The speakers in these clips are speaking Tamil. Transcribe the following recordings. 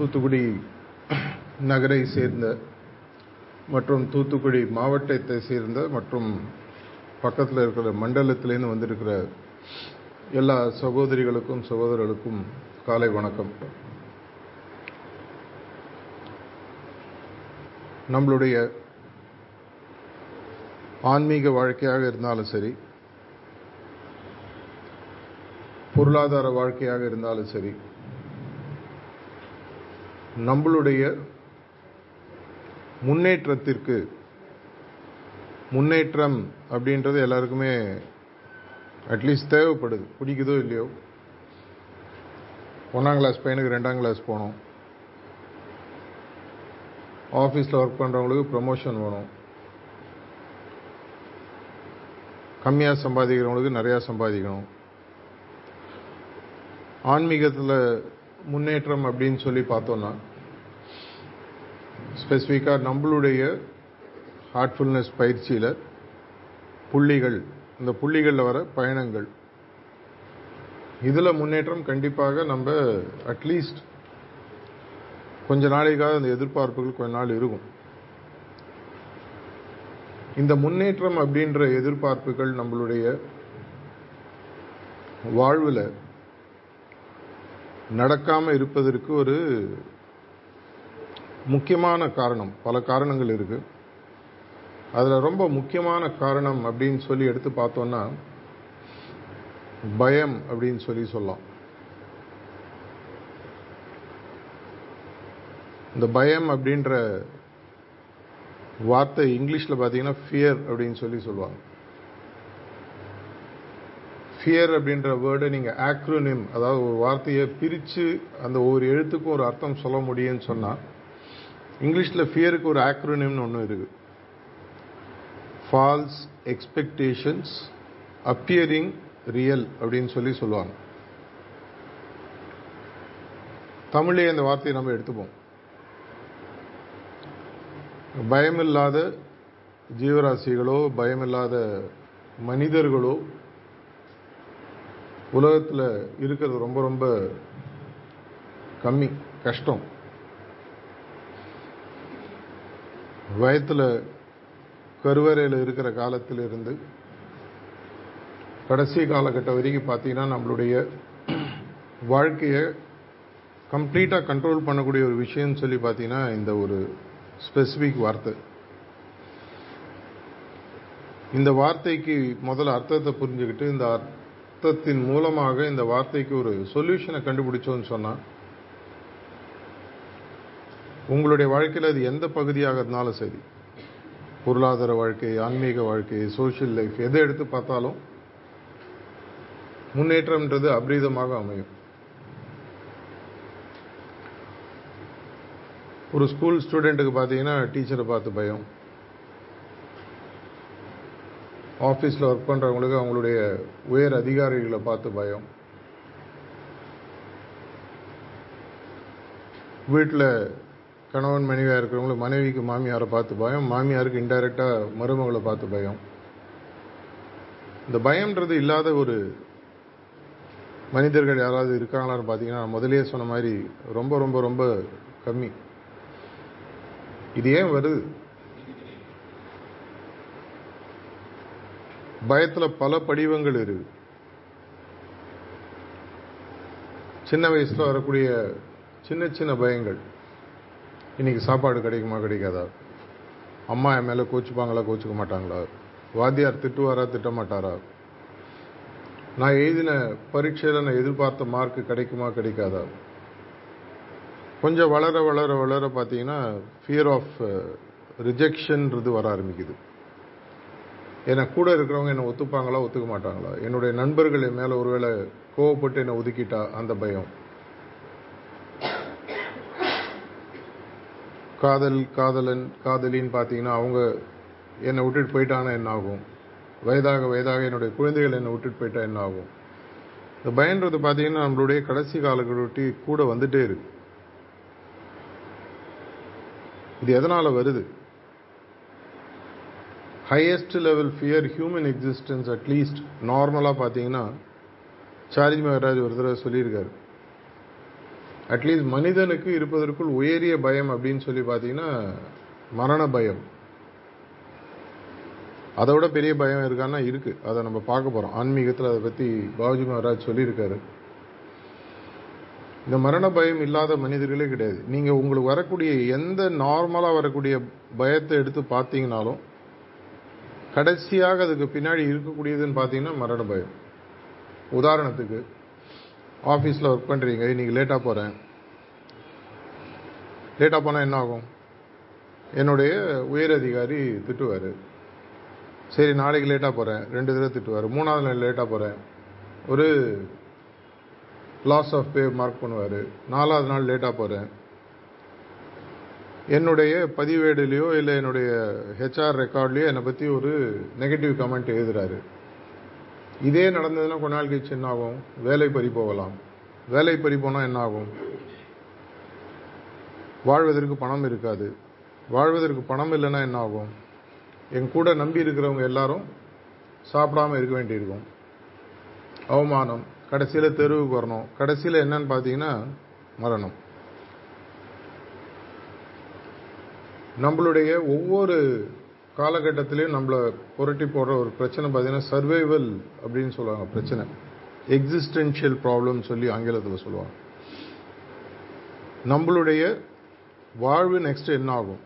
தூத்துக்குடி நகரை சேர்ந்த மற்றும் தூத்துக்குடி மாவட்டத்தை சேர்ந்த மற்றும் பக்கத்தில் இருக்கிற மண்டலத்திலேருந்து வந்திருக்கிற எல்லா சகோதரிகளுக்கும் சகோதரர்களுக்கும் காலை வணக்கம். நம்மளுடைய ஆன்மீக வாழ்க்கையாக இருந்தாலும் சரி பொருளாதார வாழ்க்கையாக இருந்தாலும் சரி நம்மளுடைய முன்னேற்றத்திற்கு முன்னேற்றம் அப்படின்றது எல்லாருக்குமே அட்லீஸ்ட் தேவைப்படுது. பிடிக்குதோ இல்லையோ? ஒன்றாம் கிளாஸ் பையனுக்கு ரெண்டாம் கிளாஸ் போகணும். ஆஃபீஸில் ஒர்க் பண்ணுறவங்களுக்கு ப்ரமோஷன் வேணும். கம்மியாக சம்பாதிக்கிறவங்களுக்கு நிறையா சம்பாதிக்கணும். ஆன்மீகத்தில் முன்னேற்றம் அப்படின்னு சொல்லி பார்த்தோன்னா ஸ்பெசிஃபிக்காக நம்மளுடைய ஹார்ட்ஃபுல்னஸ் பயிற்சியில் புள்ளிகள் இந்த புள்ளிகளில் வர பயணங்கள் இதில் முன்னேற்றம் கண்டிப்பாக நம்ம அட்லீஸ்ட் கொஞ்ச நாளைக்காக அந்த எதிர்பார்ப்புகள் கொஞ்ச நாள் இருக்கும். இந்த முன்னேற்றம் அப்படின்ற எதிர்பார்ப்புகள் நம்மளுடைய வாழ்வில் நடக்காமல் இருப்பதற்கு ஒரு முக்கியமான காரணம். பல காரணங்கள் இருக்கு. அதில் ரொம்ப முக்கியமான காரணம் அப்படின்னு சொல்லி எடுத்து பார்த்தோன்னா பயம் அப்படின்னு சொல்லி சொல்லலாம். இந்த பயம் அப்படின்ற வார்த்தை இங்கிலீஷில் பார்த்தீங்கன்னா ஃபியர் அப்படின்னு சொல்லி சொல்லுவாங்க. ஃபியர் அப்படின்ற வேர்டை நீங்கள் ஆக்ரோனிம் அதாவது ஒரு வார்த்தையை பிரித்து அந்த ஒவ்வொரு எழுத்துக்கும் ஒரு அர்த்தம் சொல்ல முடியும்னு சொன்னால் இங்கிலீஷில் ஃபியருக்கு ஒரு ஆக்ரோனிம்னு ஒன்று இருக்குது ஃபால்ஸ் எக்ஸ்பெக்டேஷன்ஸ் அப்பியரிங் ரியல் அப்படின்னு சொல்லி சொல்லுவாங்க. தமிழே அந்த வார்த்தையை நம்ம எடுத்துப்போம். பயமில்லாத ஜீவராசிகளோ பயமில்லாத மனிதர்களோ உலகத்தில் இருக்கிறது ரொம்ப ரொம்ப கம்மி கஷ்டம். வயத்தில் கருவறையில் இருக்கிற காலத்திலிருந்து கடைசி காலகட்டம் வரைக்கும் பார்த்தீங்கன்னா நம்மளுடைய வாழ்க்கையை கம்ப்ளீட்டாக கண்ட்ரோல் பண்ணக்கூடிய ஒரு விஷயம்னு சொல்லி பார்த்தீங்கன்னா இந்த ஒரு ஸ்பெசிஃபிக் வார்த்தை. இந்த வார்த்தைக்கு முதல்ல அர்த்தத்தை புரிஞ்சுக்கிட்டு இந்த அர்த்தத்தின் மூலமாக இந்த வார்த்தைக்கு ஒரு சொல்யூஷனை கண்டுபிடிச்சோன்னு சொன்னால் உங்களுடைய வாழ்க்கையில் அது எந்த பகுதியாக இருந்தாலும் சரி. பொருளாதார வாழ்க்கை ஆன்மீக வாழ்க்கை சோஷியல் லைஃப் எதை எடுத்து பார்த்தாலும் முன்னேற்றம்ன்றது அபரீதமாக அமையும். ஒரு ஸ்கூல் ஸ்டூடெண்ட்டுக்கு பார்த்தீங்கன்னா டீச்சரை பார்த்து பயம். ஆஃபீஸில் ஒர்க் பண்ணுறவங்களுக்கு அவங்களுடைய உயர் அதிகாரிகளை பார்த்து பயம். வீட்டில் கணவன் மனைவியாக இருக்கிறவங்களுக்கு மனைவிக்கு மாமியாரை பார்த்து பயம் மாமியாருக்கு இன்டைரக்டாக மருமகளை பார்த்து பயம். இந்த பயம்ன்றது இல்லாத ஒரு மனிதர்கள் யாராவது இருக்காங்களான்னு பார்த்தீங்கன்னா முதலே சொன்ன மாதிரி ரொம்ப ரொம்ப ரொம்ப கம்மி. இது ஏன் வருது? பயத்தில் பல படிவங்கள் இருக்கு சின்ன வயசில் வரக்கூடிய சின்ன சின்ன பயங்கள். இன்னைக்கு சாப்பாடு கிடைக்குமா கிடைக்காதா? அம்மா என் மேலே கோச்சுப்பாங்களா கோச்சுக்க மாட்டாங்களா? வாத்தியார் திட்டுவாரா திட்ட மாட்டாரா நான் எழுதின பரீட்சையில் நான் எதிர்பார்த்த மார்க் கிடைக்குமா கிடைக்காதா? கொஞ்சம் வளர வளர வளர பார்த்தீங்கன்னா ஃபியர் ஆஃப் ரிஜெக்ஷன்றது வர ஆரம்பிக்குது. என்னை கூட இருக்கிறவங்க என்னை ஒத்துப்பாங்களா ஒத்துக்க மாட்டாங்களா? என்னுடைய நண்பர்கள் என் மேலே ஒருவேளை கோவப்பட்டு என்னை ஒதுக்கிட்டா அந்த பயம்? காதல் காதலன் காதலின்னு பார்த்தீங்கன்னா அவங்க என்னை விட்டுட்டு போயிட்டாங்கன்னா என்ன ஆகும்? வயதாக வயதாக என்னுடைய குழந்தைகள் என்னை விட்டுட்டு போயிட்டா என்ன ஆகும்? இந்த பயன்றது பார்த்தீங்கன்னா நம்மளுடைய கடைசி காலக்கொட்டி கூட வந்துட்டே இருக்கு. இது எதனால் வருது? Highest level fear human existence at least நார்மலாக பார்த்தீங்கன்னா சார்ஜ் மகராஜ் ஒரு தடவை சொல்லியிருக்காரு. அட்லீஸ்ட் மனிதனுக்கு இருப்பதற்குள் உயரிய பயம் அப்படின்னு சொல்லி பார்த்தீங்கன்னா மரண பயம். அதை விட பெரிய பயம் இருக்கான்னா இருக்குது அதை நம்ம பார்க்க போகிறோம் ஆன்மீகத்தில் அதை பற்றி பாபுஜி மகாராஜ் சொல்லியிருக்காரு. இந்த மரண பயம் இல்லாத மனிதர்களே கிடையாது. நீங்கள் உங்களுக்கு வரக்கூடிய எந்த நார்மலாக வரக்கூடிய பயத்தை எடுத்து பார்த்தீங்கனாலும் கடைசியாக அதுக்கு பின்னாடி இருக்கக்கூடியதுன்னு பார்த்தீங்கன்னா மரண பயம். உதாரணத்துக்கு ஆஃபீஸில் ஒர்க் பண்ணுறீங்க இன்றைக்கி லேட்டாக போகிறேன் லேட்டாக போனால் என்ன ஆகும்? என்னுடைய உயர் அதிகாரி திட்டுவார். சரி நாளைக்கு லேட்டாக போகிறேன் ரெண்டு தடவை திட்டுவார். மூணாவது நாள் லேட்டாக போகிறேன் ஒரு லாஸ் ஆஃப் பே மார்க் பண்ணுவார். நாலாவது நாள் லேட்டாக போகிறேன் என்னுடைய பதிவேடுலேயோ இல்லை என்னுடைய ஹெச்ஆர் ரெக்கார்ட்லேயோ என்னை பற்றி ஒரு நெகட்டிவ் கமெண்ட் எழுதுறாரு. இதே நடந்ததுன்னா கொஞ்ச நாள் கழிச்சு என்ன ஆகும்? வேலை பறி போகலாம். வேலை பறி போனால் என்ன ஆகும்? வாழ்வதற்கு பணம் இருக்காது. வாழ்வதற்கு பணம் இல்லைன்னா என்ன ஆகும்? என் கூட நம்பி இருக்கிறவங்க எல்லாரும் சாப்பிடாம இருக்க வேண்டியிருக்கும். அவமானம். கடைசியில் தெருவுக்கு வரணும். கடைசியில் என்னன்னு பார்த்தீங்கன்னா மரணம். நம்மளுடைய ஒவ்வொரு காலகட்டத்திலையும் நம்மளை புரட்டி போடுற ஒரு பிரச்சனை பார்த்தீங்கன்னா சர்வைவல் அப்படின்னு சொல்லுவாங்க பிரச்சனை. எக்ஸிஸ்டென்ஷியல் ப்ராப்ளம் சொல்லி ஆங்கிலத்தில் சொல்லுவாங்க. நம்மளுடைய வாழ்வு நெக்ஸ்ட் என்ன ஆகும்?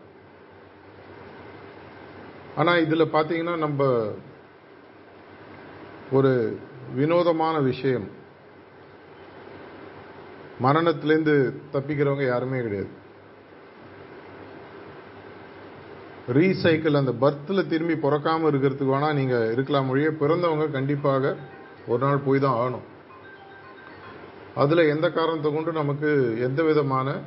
ஆனால் இதில் பார்த்தீங்கன்னா நம்ம ஒரு வினோதமான விஷயம். மரணத்திலேருந்து தப்பிக்கிறவங்க யாருமே கிடையாது. ரீசைக்கிள் அந்த பர்த்தில் திரும்பி பிறக்காமல் இருக்கிறதுக்கு வேணா நீங்கள் இருக்கலாம். மொழியே பிறந்தவங்க கண்டிப்பாக ஒரு நாள் போய் தான் ஆகணும். அதில் எந்த காரணத்தை கொண்டு நமக்கு எந்த விதமான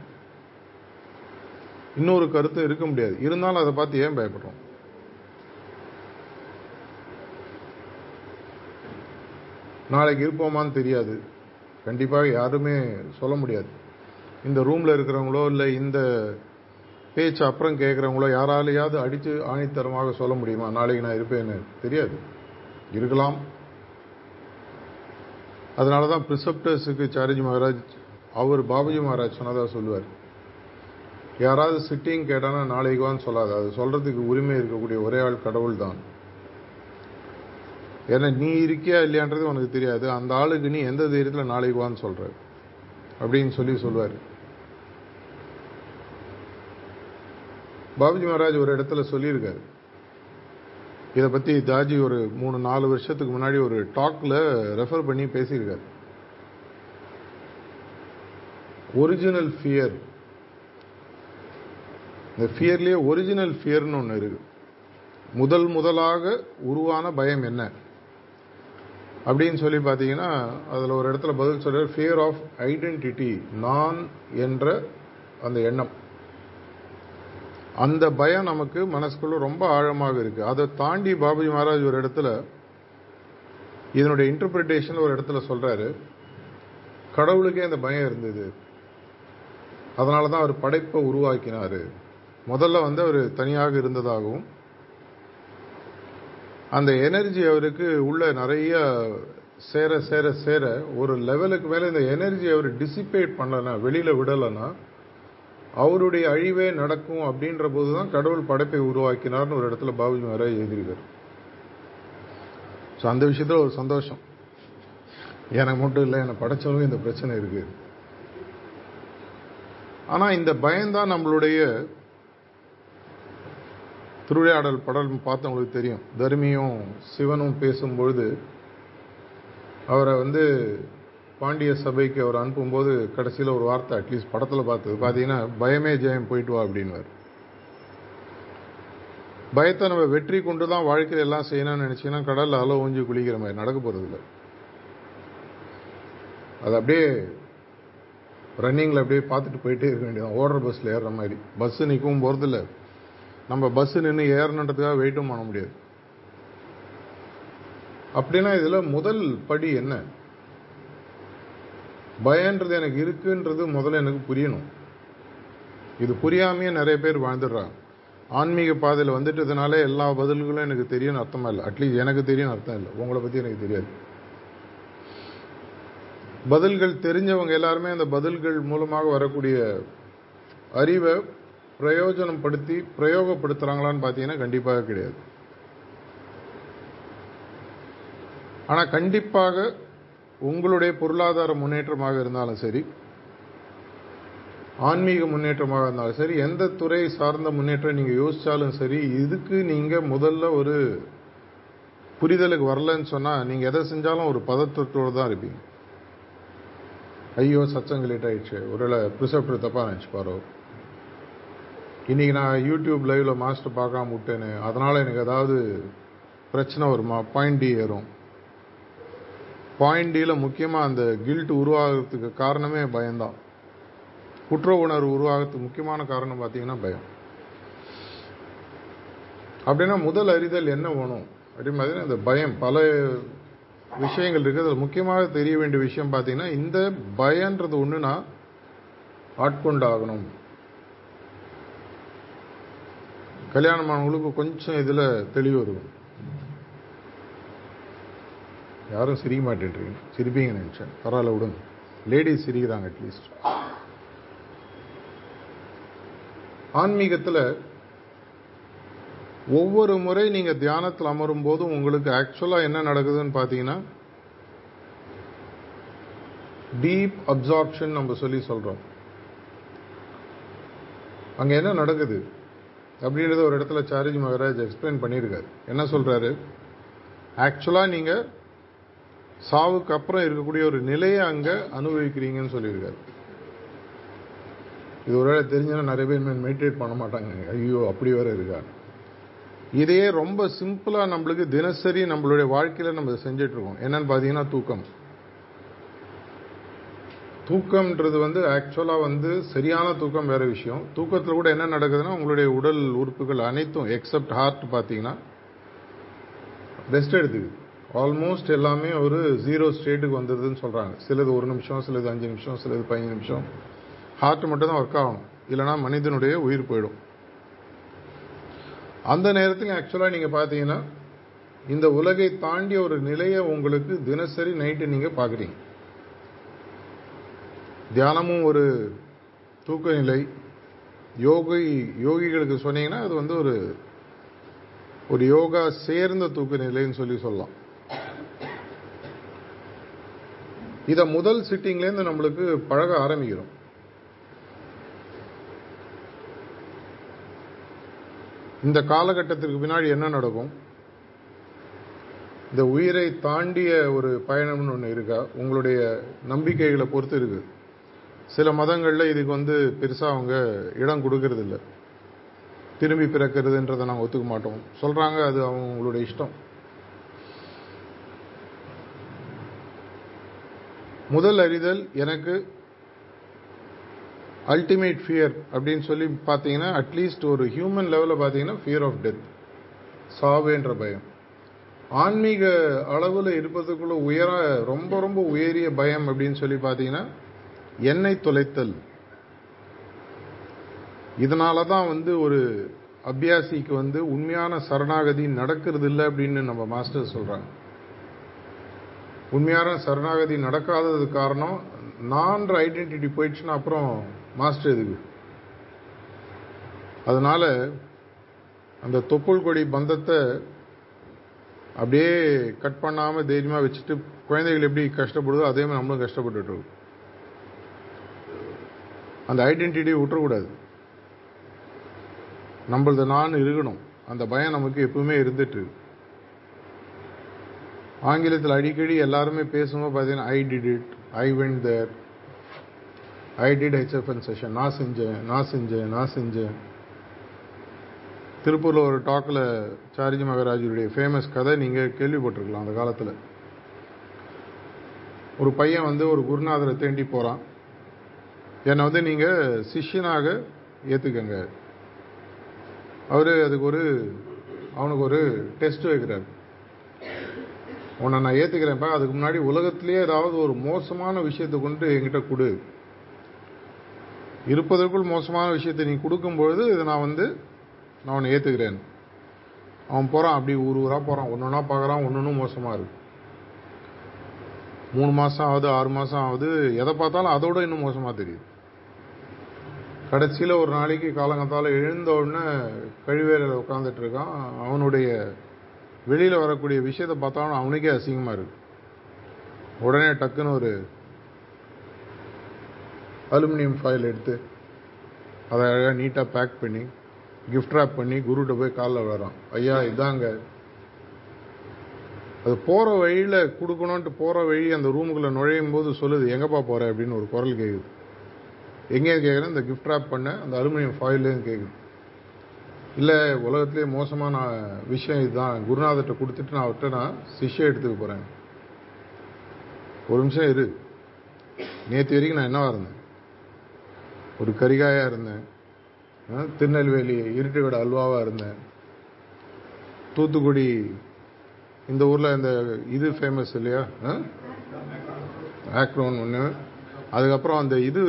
இன்னொரு கருத்து இருக்க முடியாது. இருந்தாலும் அதை பார்த்து ஏன் பயப்படுறோம்? நாளைக்கு இருப்போமான்னு தெரியாது. கண்டிப்பாக யாருமே சொல்ல முடியாது. இந்த ரூமில் இருக்கிறவங்களோ இல்லை இந்த பேச்சு அப்புறம் கேட்குறவங்களோ யாராலையாவது அடித்து ஆணித்தரமாக சொல்ல முடியுமா? நாளைக்கு நான் இருப்பேன்னு தெரியாது. இருக்கலாம். அதனால தான் பிரிசப்டர்ஸுக்கு சாரிஜி மகாராஜ் அவர் பாபுஜி மகாராஜ் சொன்னதாக சொல்லுவார். யாராவது சிட்டிங் கேட்டானா நாளைக்கு வான்னு சொல்லாது. அது சொல்கிறதுக்கு உரிமை இருக்கக்கூடிய ஒரே ஆள் கடவுள் தான் ஏன்னா நீ இருக்கியா இல்லையான்றது உனக்கு தெரியாது. அந்த ஆளுக்கு நீ எந்த தைரியத்தில் நாளைக்கு வான்னு சொல்கிற அப்படின்னு சொல்லி சொல்லுவார். பாபுஜி மகாராஜ் ஒரு இடத்துல சொல்லியிருக்காரு. இதை பற்றி தாஜி ஒரு மூணு நாலு வருஷத்துக்கு முன்னாடி ஒரு டாக்ல ரெஃபர் பண்ணி பேசியிருக்காரு. Original fear. இந்த ஃபியர்லேயே ஒரிஜினல் ஃபியர்னு ஒன்று இருக்கு. முதல் முதலாக உருவான பயம் என்ன? அப்படின்னு சொல்லி பார்த்தீங்கன்னா அதில் ஒரு இடத்துல பதில் சொல்கிறார் ஃபியர் ஆஃப் ஐடென்டிட்டி நான் என்ற அந்த எண்ணம். அந்த பயம் நமக்கு மனசுக்குள்ள ரொம்ப ஆழமாக இருக்கு. அதை தாண்டி பாபுஜி மகாராஜ் ஒரு இடத்துல இதனுடைய இன்டர்பிரிட்டேஷன் ஒரு இடத்துல சொல்றாரு கடவுளுக்கே அந்த பயம் இருந்தது. அதனால தான் அவர் படைப்பை உருவாக்கினாரு. முதல்ல வந்து அவர் தனியாக இருந்ததாகவும் அந்த எனர்ஜி அவருக்கு உள்ள நிறைய சேர சேர சேர ஒரு லெவலுக்கு மேலே இந்த எனர்ஜி அவர் டிசிபேட் பண்ணலன்னா வெளியில் விடலைன்னா அவருடைய அழிவே நடக்கும் அப்படின்ற போது தான் கடவுள் படைப்பை உருவாக்கினார்னு ஒரு இடத்துல பாபுஜி மகாராஜ் எழுதியிருக்காரு. ஸோ அந்த விஷயத்தில் ஒரு சந்தோஷம். எனக்கு மட்டும் இல்லை என்னை படைச்சவங்க இந்த பிரச்சனை இருக்கு. ஆனால் இந்த பயம்தான் நம்மளுடைய திருவிளையாடல் படம் பார்த்தவங்களுக்கு தெரியும். தர்மியும் சிவனும் பேசும்பொழுது அவரை வந்து பாண்டிய சபைக்கு அவர் அனுப்பும்போது கடைசியில் ஒரு வார்த்தை அட்லீஸ்ட் படத்தில் பார்த்தது. பார்த்தீங்கன்னா பயமே ஜெயம் போயிட்டு வா அப்படின்வார் பயத்தை நம்ம வெற்றி கொண்டு தான் வாழ்க்கையில் எல்லாம் செய்யணும்னு நினச்சிங்கன்னா கடலில் அலோ ஊஞ்சி குளிக்கிற மாதிரி நடக்க போகிறதில்ல இல்லை. அது அப்படியே ரன்னிங்கில் அப்படியே பார்த்துட்டு போயிட்டே இருக்க வேண்டியதான் ஓடுற பஸ்ஸில் ஏறுற மாதிரி. பஸ்ஸு நிற்கவும் போகிறதில்ல நம்ம பஸ்ஸு நின்று ஏறணுன்றதுக்காக வெயிட்டும் பண்ண முடியாது. அப்படின்னா இதில் முதல் படி என்ன? பயன்றது எனக்கு இருக்குன்றது முதல்ல எனக்கு புரியணும். இது புரியாமையே நிறைய பேர் வாழ்ந்துடுறாங்க. ஆன்மீக பாதையில் வந்துட்டதுனால எல்லா பதில்களும் எனக்கு தெரியும்னு அர்த்தமாக இல்லை. அட்லீஸ்ட் எனக்கு தெரியும் அர்த்தம் இல்லை. உங்களை பற்றி எனக்கு தெரியாது. பதில்கள் தெரிஞ்சவங்க எல்லாருமே அந்த பதில்கள் மூலமாக வரக்கூடிய அறிவை பிரயோஜனப்படுத்தி பிரயோகப்படுத்துகிறாங்களான்னு பார்த்தீங்கன்னா கண்டிப்பாக கிடையாது. ஆனால் கண்டிப்பாக உங்களுடைய பொருளாதார முன்னேற்றமாக இருந்தாலும் சரி ஆன்மீக முன்னேற்றமாக இருந்தாலும் சரி எந்த துறை சார்ந்த முன்னேற்றம் நீங்கள் யோசித்தாலும் சரி இதுக்கு நீங்கள் முதல்ல ஒரு புரிதலுக்கு வரலன்னு சொன்னால் நீங்கள் எதை செஞ்சாலும் ஒரு பதற்றத்தோடு தான் இருப்பீங்க. ஐயோ சச்சங்க லேட் ஆயிடுச்சு. ஒருவேளை ப்ரிசப்டர் தப்பா நினைச்சுப்பாரோ? இன்னைக்கு நான் யூடியூப் லைவில் மாஸ்டர் பார்க்காம விட்டேன்னு அதனால் எனக்கு ஏதாவது பிரச்சனை வருமா? பாயிண்ட் ஏறும். பாயிண்ட் டியில் முக்கியமாக அந்த கில்ட் உருவாகிறதுக்கு காரணமே பயம்தான். குற்ற உணர்வு உருவாகிறதுக்கு முக்கியமான காரணம் பார்த்தீங்கன்னா பயம். அப்படின்னா முதல் அறிதல் என்ன வேணும்? அப்படின்னு பார்த்தீங்கன்னா இந்த பயம் பல விஷயங்கள் இருக்குது. அதில் முக்கியமாக தெரிய வேண்டிய விஷயம் பார்த்தீங்கன்னா இந்த பயன்றது ஒன்றுனா ஆட்கொண்டாகணும். கல்யாணமானவங்களுக்கு கொஞ்சம் இதில் தெளிவு இருக்கும். யாரும் சிரிக்க மாட்டேன்றீங்க. சிரிப்பீங்க நினைச்சேன். பரவாயில்ல விடுங்க. லேடிஸ் சிரிக்கிறாங்க அட்லீஸ்ட் ஆன்மீகத்தில் ஒவ்வொரு முறை நீங்க தியானத்தில் அமரும் போதும் உங்களுக்கு ஆக்சுவலா என்ன நடக்குதுன்னு பார்த்தீங்கன்னா டீப் அப்சார்ப்ஷன் நம்ம சொல்லி சொல்றோம். அங்க என்ன நடக்குது? அப்படின்றத ஒரு இடத்துல சாரிஜி மகராஜ் எக்ஸ்பிளைன் பண்ணியிருக்காரு. என்ன சொல்றாரு? ஆக்சுவலா நீங்க சாவுக்கு அப்புறம் இருக்கக்கூடிய ஒரு நிலையை அங்கே அனுபவிக்கிறீங்கன்னு சொல்லியிருக்காரு. இது ஒருவேளை தெரிஞ்சா நிறைய பேர் மெடிடேட் பண்ண மாட்டாங்க. ஐயோ அப்படி வேற இருக்கா? இதையே ரொம்ப சிம்பிளாக நம்மளுக்கு தினசரி நம்மளுடைய வாழ்க்கையில் நம்ம செஞ்சுட்டு இருக்கோம். என்னன்னு பார்த்தீங்கன்னா தூக்கம். தூக்கம்ன்றது வந்து ஆக்சுவலாக வந்து சரியான தூக்கம் வேற விஷயம். தூக்கத்தில் கூட என்ன நடக்குதுன்னா உங்களுடைய உடல் உறுப்புகள் அனைத்தும் எக்ஸப்ட் ஹார்ட் பார்த்தீங்கன்னா ரெஸ்ட் எடுத்துக்குது. ஆல்மோஸ்ட் எல்லாமே ஒரு ஜீரோ ஸ்டேட்டுக்கு வந்துடுதுன்னு சொல்கிறாங்க சிலது ஒரு நிமிஷம் சிலது அஞ்சு நிமிஷம் சிலது பதினஞ்சு நிமிஷம். ஹார்ட் மட்டும் தான் ஒர்க் ஆகணும். இல்லைனா மனிதனுடைய உயிர் போயிடும். அந்த நேரத்தில் ஆக்சுவலாக நீங்கள் பார்த்தீங்கன்னா இந்த உலகை தாண்டிய ஒரு நிலையை உங்களுக்கு தினசரி நைட்டு நீங்கள் பார்க்குறீங்க தியானமும் ஒரு தூக்க நிலை. யோகி யோகிகளுக்கு சொன்னீங்கன்னா அது வந்து ஒரு ஒரு யோகா சேர்ந்த தூக்க நிலைன்னு சொல்லி சொல்லலாம். இதை முதல் சிட்டிங்லேருந்து நம்மளுக்கு பழக ஆரம்பிக்கிறோம். இந்த காலகட்டத்திற்கு பின்னாடி என்ன நடக்கும்? இந்த உயிரை தாண்டிய ஒரு பயணம்னு ஒன்று இருக்கா? உங்களுடைய நம்பிக்கைகளை பொறுத்து இருக்கு. சில மதங்களில் இதுக்கு வந்து பெருசாக அவங்க இடம் கொடுக்கறதில்ல. திரும்பி பிறக்கிறதுன்றதை நாங்கள் ஒத்துக்க மாட்டோம். சொல்கிறாங்க அது அவங்களுடைய இஷ்டம். முதல் அறிதல் எனக்கு அல்டிமேட் ஃபியர் அப்படின்னு சொல்லி பார்த்தீங்கன்னா அட்லீஸ்ட் ஒரு ஹியூமன் லெவலில் பார்த்தீங்கன்னா ஃபியர் ஆஃப் டெத் சாவேன்ற பயம். ஆன்மீக அளவில் இருப்பதுக்குள்ள உயர ரொம்ப ரொம்ப உயரிய பயம் அப்படின்னு சொல்லி பார்த்தீங்கன்னா எண்ணெய் தொலைத்தல். இதனால தான் வந்து ஒரு அபியாசிக்கு வந்து உண்மையான சரணாகதி நடக்கிறது இல்லை அப்படின்னு நம்ம மாஸ்டர் சொல்கிறாங்க உண்மையான சரணாகதி நடக்காதது காரணம் நான்ற ஐடென்டிட்டி போயிடுச்சுன்னா அப்புறம் மாஸ்டர் எதுக்கு? அதனால் அந்த தொப்புள் கொடி பந்தத்தை அப்படியே கட் பண்ணாமல் தைரியமாக வச்சுட்டு குழந்தைகள் எப்படி கஷ்டப்படுதோ அதே மாதிரி நம்மளும் கஷ்டப்பட்டுட்டு அந்த ஐடென்டிட்டியை விட்டுறக்கூடாது. நம்மளது நான் இருக்கணும். அந்த பயம் நமக்கு எப்பவுமே இருந்துட்டு இருக்கு. ஆங்கிலத்தில் அடிக்கடி எல்லாருமே பேசும்போது பார்த்தீங்கன்னா I did it I went there I did HFN session நான் செஞ்சேன். நான் செஞ்சேன். நான் செஞ்சேன். திருப்பூரில் ஒரு டாக்கில் சாரிஜி மகராஜருடைய ஃபேமஸ் கதை நீங்கள் கேள்விப்பட்டிருக்கலாம் அந்த காலத்தில். ஒரு பையன் வந்து ஒரு குருநாதரை தேண்டி போகிறான் என்னை வந்து நீங்கள் சிஷ்யனாக ஏற்றுக்கங்க அவர் அதுக்கு ஒரு அவனுக்கு ஒரு டெஸ்ட் வைக்கிறார். உன்னை நான் ஏற்றுக்கிறேன்ப்பா அதுக்கு முன்னாடி உலகத்திலேயே ஏதாவது ஒரு மோசமான விஷயத்தை கொண்டு என்கிட்ட கொடு. இருப்பதற்குள் மோசமான விஷயத்தை நீ கொடுக்கும்பொழுது இதை நான் வந்து நான் உன்னை ஏற்றுக்கிறேன் அவன் போகிறான் அப்படி ஊர் ஊராக போகிறான் ஒன்று ஒன்றா பார்க்குறான் ஒன்று ஒன்றும் மோசமாக இருக்கு. மூணு மாதம் ஆகுது ஆறு மாதம் ஆகுது எதை பார்த்தாலும் அதோட இன்னும் மோசமாக தெரியுது. கடைசியில் ஒரு நாளைக்கு காலங்கத்தால் எழுந்த உடனே கழிவேறையில் உட்காந்துட்டு இருக்கான். அவனுடைய வெளியில் வரக்கூடிய விஷயத்தை பார்த்தாலும் அவனுக்கே அசிங்கமாக இருக்கு. உடனே டக்குன்னு ஒரு அலுமினியம் ஃபாயில் எடுத்து அதை அழகாக நீட்டாக பேக் பண்ணி கிஃப்ட் ரேப் பண்ணி குருகிட்ட போய் காலில் விழறான் ஐயா இதாங்க. அது போகிற வழியில் கொடுக்கணுன்ட்டு போகிற வழி அந்த ரூமுக்குள்ளே நுழையும் போது சொல்லுது எங்கேப்பா போகிற அப்படின்னு ஒரு குரல் கேட்குது எங்கேயும் கேட்குறேன் இந்த கிஃப்ட் ரேப் பண்ண அந்த அலுமினியம் ஃபாயிலேயும் கேட்குது இல்லை உலகத்துலேயே மோசமான விஷயம் இதுதான். குருநாதர்கிட்ட கொடுத்துட்டு நான் அவர்கிட்ட நான் சிஷ்யம் எடுத்துக்க போகிறேன் ஒரு நிமிஷம் இரு. நேற்று வரைக்கும் நான் என்னவா இருந்தேன்? ஒரு கரிகாயாக இருந்தேன். திருநெல்வேலி இருட்டுக்கடை அல்வாவாக இருந்தேன். தூத்துக்குடி இந்த ஊரில் இந்த இது ஃபேமஸ் இல்லையா? ஆக்ரோன் ஒன்று அதுக்கப்புறம் அந்த இது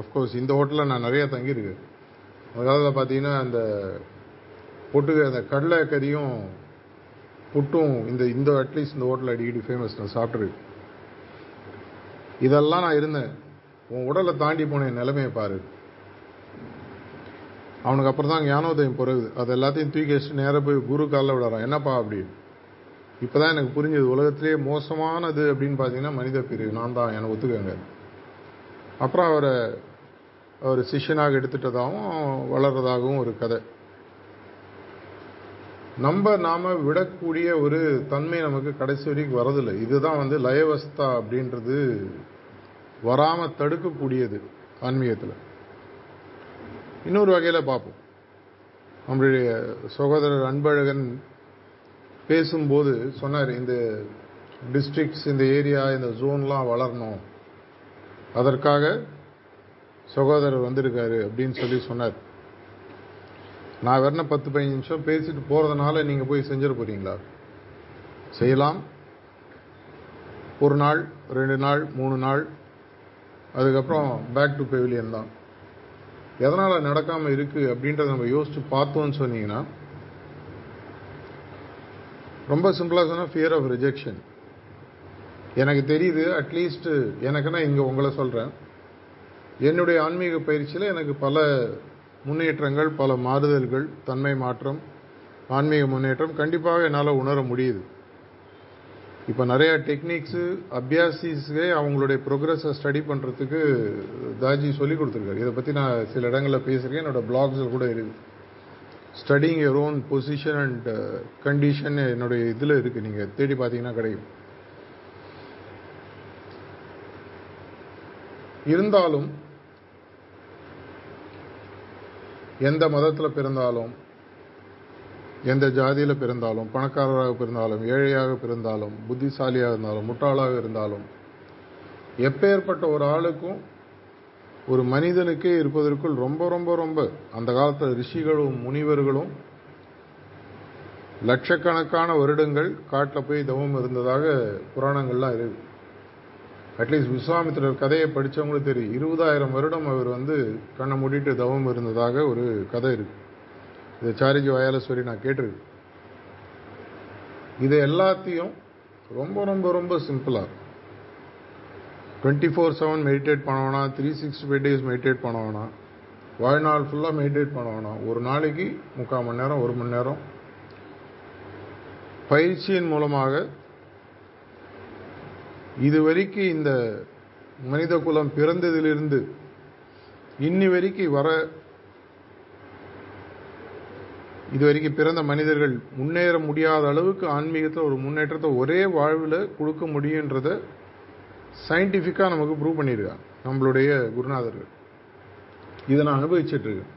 அஃப்கோர்ஸ் இந்த ஹோட்டலில் நான் நிறையா தங்கியிருக்கேன். அதாவது பார்த்தீங்கன்னா அந்த பொட்டு அந்த கடலை கறியும் புட்டும் இந்த இந்த அட்லீஸ்ட் இந்த ஹோட்டலில் அடிக்கடி ஃபேமஸ் நான் சாப்பிட்ருக்கு இதெல்லாம் நான் இருந்தேன். உன் உடலை தாண்டி போன என் நிலைமையை பாரு. அவனுக்கு அப்புறம் தான் ஞானோதயம் பிறகுது. அது எல்லாத்தையும் தூக்கி வச்சுட்டு நேராக போய் குரு காலில் விடாறான் என்னப்பா அப்படி? இப்போதான் எனக்கு புரிஞ்சது. உலகத்திலேயே மோசமானது அப்படின்னு பார்த்தீங்கன்னா மனித பிரிவு. நான் தான். என்னை ஒத்துக்கங்க. அப்புறம் அவரை அவர் சிஷ்யனாக எடுத்துட்டதாகவும் வளர்றதாகவும் ஒரு கதை. நம்ம நாம விடக்கூடிய ஒரு தன்மை நமக்கு கடைசி வரைக்கும் வரதில்லை இதுதான் வந்து லயவஸ்தா அப்படின்றது வராம தடுக்கக்கூடியது ஆன்மீகத்தில். இன்னொரு வகையில் பார்ப்போம். நம்மளுடைய சகோதரர் அன்பழகன் பேசும்போது சொன்னார் இந்த டிஸ்ட்ரிக்ட்ஸ் இந்த ஏரியா இந்த ஜோன்லாம் வளரணும். அதற்காக சகோதரர் வந்திருக்காரு அப்படின்னு சொல்லி சொன்னார். நான் வேணா பத்து பதினஞ்சு நிமிஷம் பேசிட்டு போகிறதுனால நீங்கள் போய் செஞ்சிட போகிறீங்களா செய்யலாம். ஒரு நாள் ரெண்டு நாள் மூணு நாள். அதுக்கப்புறம் பேக் டு பெவிலியன் தான். எதனால் நடக்காமல் இருக்குது அப்படின்றத நம்ம யோசிச்சு பார்த்தோம்னு சொன்னீங்கன்னா ரொம்ப சிம்பிளாக சொன்னால் ஃபியர் ஆஃப் ரிஜெக்ஷன் எனக்கு தெரியுது அட்லீஸ்ட் எனக்குன்னா இங்கே உங்களை சொல்கிறேன் என்னுடைய ஆன்மீக பயிற்சியில் எனக்கு பல முன்னேற்றங்கள் பல மாறுதல்கள் தன்மை மாற்றம் ஆன்மீக முன்னேற்றம் கண்டிப்பாக என்னால் உணர முடியுது. இப்போ நிறையா டெக்னிக்ஸு அபியாசிஸே அவங்களுடைய ப்ரோக்ரஸை ஸ்டடி பண்ணுறதுக்கு தாஜி சொல்லி கொடுத்துருக்காரு. இதை பற்றி நான் சில இடங்களில் பேசுகிறேன் என்னோடய பிளாக்ஸில் கூட இருக்குது studying your own position and condition என்னுடைய இதில் இருக்குது நீங்கள் தேடி பார்த்தீங்கன்னா கிடைக்கும். இருந்தாலும் எந்த மதத்தில் பிறந்தாலும் எந்த ஜாதியில் பிறந்தாலும் பணக்காரராக பிறந்தாலும் ஏழையாக பிறந்தாலும் புத்திசாலியாக இருந்தாலும் முட்டாளாக இருந்தாலும் எப்பேற்பட்ட ஒரு ஆளுக்கும் ஒரு மனிதனுக்கே இருப்பதற்குள் ரொம்ப ரொம்ப ரொம்ப அந்த காலத்தில் ரிஷிகளும் முனிவர்களும் லட்சக்கணக்கான வருடங்கள் காட்டில் போய் தவம் இருந்ததாக புராணங்கள்லாம் இருக்குது அட்லீஸ்ட் விஸ்வாமித்திரர் கதையை படித்தவங்களுக்கு தெரியும். இருபதாயிரம் வருடம் அவர் வந்து கண்ணை மூடிட்டு தவம் இருந்ததாக ஒரு கதை இருக்கு. இது சாரிஜி வயாலஸ்வரி நான் கேட்டிருக்கேன். இது எல்லாத்தையும் ரொம்ப ரொம்ப ரொம்ப சிம்பிளாக டுவெண்ட்டி ஃபோர் செவன் மெடிடேட் பண்ண வேணாம் three sixty five days meditate பண்ண வேணாம் வாழ்நாள் ஃபுல்லாக மெடிடேட் பண்ண வேணாம் ஒரு நாளைக்கு முக்கால் மணி நேரம் ஒரு மணி நேரம் பயிற்சியின் மூலமாக இதுவரைக்கும் இந்த மனித குலம் பிறந்ததிலிருந்து இன்னி வரைக்கும் வர இதுவரைக்கும் பிறந்த மனிதர்கள் முன்னேற முடியாத அளவுக்கு ஆன்மீகத்தில் ஒரு முன்னேற்றத்தை ஒரே வாழ்வில் கொடுக்க முடியுன்றத சயின்டிஃபிக்காக நமக்கு ப்ரூவ் பண்ணியிருக்காங்க. நம்மளுடைய குருநாதர்கள். இதை நான் அனுபவிச்சுட்டு இருக்கேன்.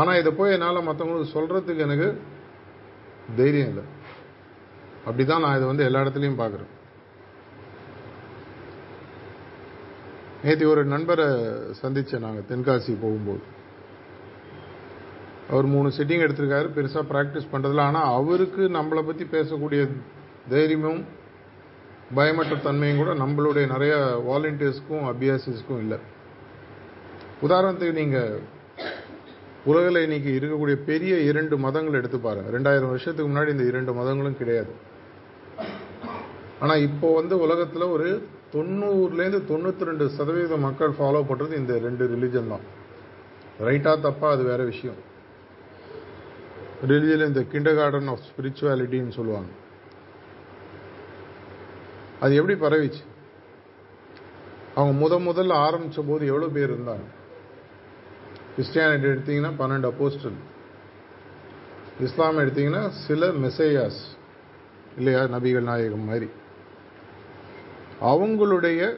ஆனால் இதை போய் என்னால் மற்றவங்களுக்கு சொல்கிறதுக்கு எனக்கு தைரியம் இல்லை. அப்படி தான் நான் இதை வந்து எல்லா இடத்துலையும் பார்க்குறேன். நேற்று ஒரு நண்பரை சந்தித்தேன் நாங்கள் தென்காசி போகும்போது. அவர் மூணு செட்டிங் எடுத்திருக்காரு பெருசாக ப்ராக்டிஸ் பண்ணுறதுல ஆனால் அவருக்கு நம்மளை பற்றி பேசக்கூடிய தைரியமும் பயமற்ற தன்மையும் கூட நம்மளுடைய நிறைய வாலண்டியர்ஸ்க்கும் அபியாசிஸ்க்கும் இல்லை. உதாரணத்துக்கு நீங்கள் உலகில் இன்னைக்கு இருக்கக்கூடிய பெரிய இரண்டு மதங்கள் எடுத்து பாருங்கள் ரெண்டாயிரம் வருஷத்துக்கு முன்னாடி இந்த இரண்டு மதங்களும் கிடையாது. ஆனால் இப்போ வந்து உலகத்தில் ஒரு தொண்ணூறுலேருந்து தொண்ணூற்றி ரெண்டு சதவீத மக்கள் ஃபாலோ பண்ணுறது இந்த ரெண்டு ரிலிஜன் தான். ரைட்டாக தப்பாக அது வேற விஷயம். ரிலிஜன் இந்த கிண்டர் கார்டன் ஆஃப் ஸ்பிரிச்சுவாலிட்டின்னு சொல்லுவாங்க. அது எப்படி பரவிச்சு? அவங்க முத முதல்ல ஆரம்பித்த போது எவ்வளோ பேர் இருந்தாங்க? கிறிஸ்டியானிட்டி எடுத்தீங்கன்னா பன்னெண்டு அப்போஸ்டல் இஸ்லாம் எடுத்தீங்கன்னா சில மெசையாஸ் இல்லையா நபிகள் நாயகம் மாதிரி. அவங்களுடைய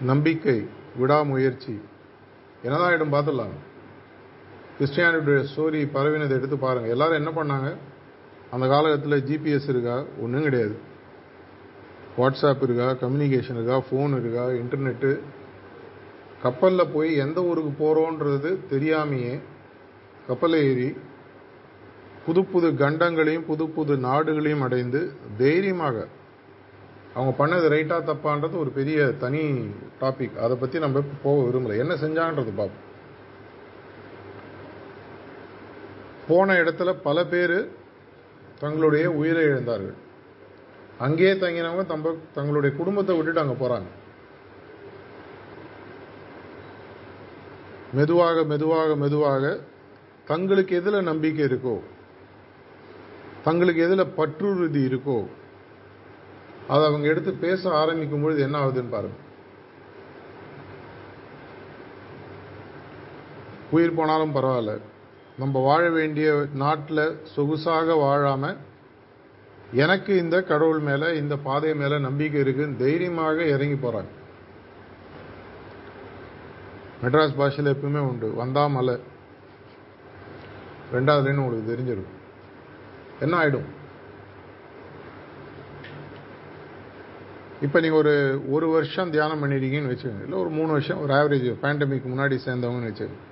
நம்பிக்கை விடாமுயற்சி. என்னதான் இடம் பார்த்துடலாம். கிறிஸ்டியானிட்டியுடைய ஸ்டோரி பரவினதை எடுத்து பாருங்கள் எல்லாரும் என்ன பண்ணாங்க? அந்த காலகட்டத்தில் ஜிபிஎஸ் இருக்கா? ஒன்றும் கிடையாது. வாட்ஸ்அப் இருக்கா? கம்யூனிகேஷன் இருக்கா? ஃபோன் இருக்கா? இன்டர்நெட்டு கப்பலில் போய் எந்த ஊருக்கு போகிறோன்றது தெரியாமையே கப்பலில் ஏறி புது புது கண்டங்களையும் புது புது நாடுகளையும் அடைந்து தைரியமாக அவங்க பண்ணது ரைட்டா தப்பான்றது ஒரு பெரிய தனி டாபிக் அதை பற்றி நம்ம போக விரும்பலை. என்ன செஞ்சான்றது பார்ப்போம் போன இடத்துல பல பேர் தங்களுடைய உயிரை இழந்தார்கள். அங்கேயே தங்கினவங்க தம்ப தங்களுடைய குடும்பத்தை விட்டுட்டு அங்கே போகிறாங்க மெதுவாக மெதுவாக மெதுவாக தங்களுக்கு எதில் நம்பிக்கை இருக்கோ தங்களுக்கு எதில் பற்றுறுதி இருக்கோ அதை அவங்க எடுத்து பேச ஆரம்பிக்கும் பொழுது என்ன ஆகுதுன்னு பாருங்க. உயிர் போனாலும் பரவாயில்ல. நம்ம வாழ வேண்டிய நாட்டில் சொகுசாக வாழாம எனக்கு இந்த கடவுள் மேல இந்த பாதை மேல நம்பிக்கை இருக்குன்னு தைரியமாக இறங்கி போறாங்க. மெட்ராஸ் பாஷையில் எப்பவுமே உண்டு. வந்தா மலை. ரெண்டாவதுலேன்னு உங்களுக்கு தெரிஞ்சிருக்கும். என்ன ஆயிடும்? இப்போ நீங்கள் ஒரு ஒரு வருஷம் தியானம் பண்ணிருக்கீங்கன்னு வச்சுக்கோங்க. இல்லை ஒரு மூணு வருஷம் ஒரு ஆவரேஜ் பேண்டமிக் முன்னாடி சேர்ந்தவங்கன்னு வச்சுக்கோங்க.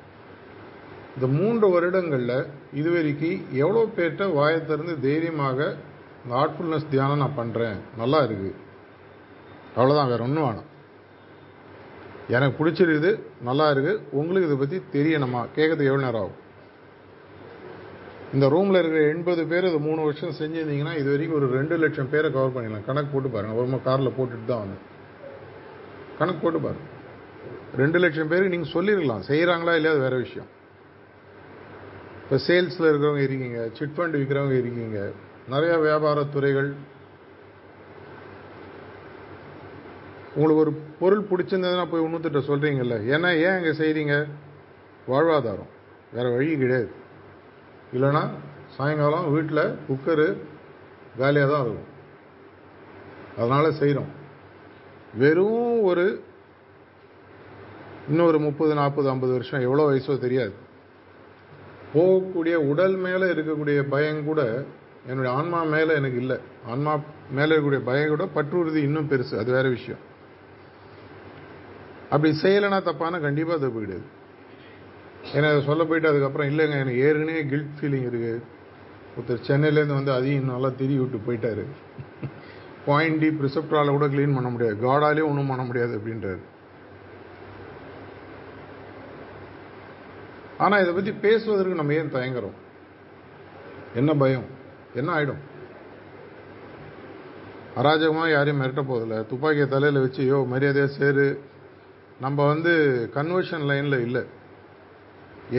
இந்த மூன்று வருடங்களில் இதுவரைக்கும் எவ்வளோ பேர்கிட்ட வாயத்திலிருந்து தைரியமாக இந்த ஹார்ட்ஃபுல்னஸ் தியானம் நான் பண்ணுறேன் நல்லா இருக்குது அவ்வளோதான் வேறு ஒன்றும் வேணாம். எனக்கு பிடிச்சிருக்குது நல்லா இருக்குது உங்களுக்கு இதை பற்றி தெரியணுமா? கேட்கறதுக்கு எவ்வளோ நேரம் ஆகும்? இந்த ரூமில் இருக்கிற எண்பது பேர் இது மூணு வருஷம் செஞ்சுருந்தீங்கன்னா இது வரைக்கும் ஒரு ரெண்டு லட்சம் பேரை கவர் பண்ணிடலாம். கணக்கு போட்டு பாருங்க. ஒரு காரில் போட்டுட்டு தான் வந்து கணக்கு போட்டு பாருங்கள் ரெண்டு லட்சம் பேருக்கு நீங்கள் சொல்லியிருக்கலாம். செய்கிறாங்களா இல்லையா அது வேற விஷயம். இப்போ சேல்ஸில் இருக்கிறவங்க இருக்கீங்க சிட் ஃபண்ட் விற்கிறவங்க இருக்கீங்க நிறைய வியாபார துறைகள். உங்களுக்கு ஒரு பொருள் பிடிச்சிருந்ததுன்னா போய் இன்னொருத்திட்ட சொல்கிறீங்கல்ல ஏன்னா ஏன் இங்கே செய்கிறீங்க வாழ்வாதாரம். வேற வழி கிடையாது. இல்லைன்னா சாயங்காலம் வீட்டில் குக்கரு வேலையாக தான் இருக்கும். அதனால் செய்கிறோம். வெறும் ஒரு இன்னொரு முப்பது நாற்பது ஐம்பது வருஷம் எவ்வளோ வயசோ தெரியாது. போகக்கூடிய உடல் மேலே இருக்கக்கூடிய பயம் கூட என்னுடைய ஆன்மா மேலே எனக்கு இல்லை. ஆன்மா மேலே இருக்கக்கூடிய பயம் கூட பற்றுறுதி இன்னும் பெருசு. அது வேற விஷயம். அப்படி செய்யலைன்னா தப்பான கண்டிப்பாக தப்பு கிடையாது ஏன்னா அதை சொல்ல போயிட்டு அதுக்கப்புறம் இல்லைங்க எனக்கு ஏற்கனவே கில்ட் ஃபீலிங் இருக்குது ஒருத்தர் சென்னையிலேருந்து வந்து அதையும் நல்லா திரி விட்டு போயிட்டாரு. பாயிண்ட் டி ப்ரிசப்டால கூட க்ளீன் பண்ண முடியாது. காடாலே ஒன்றும் பண்ண முடியாது அப்படின்றாரு. ஆனால் இதை பற்றி பேசுவதற்கு நம்ம ஏன் தயங்குறோம்? என்ன பயம்? என்ன ஆகிடும் அராஜகமாக யாரையும் மிரட்ட போதில்ல துப்பாக்கியை தலையில் வச்சு யோ மரியாதையாக சேரு. நம்ம வந்து கன்வர்ஷன் லைனில் இல்லை.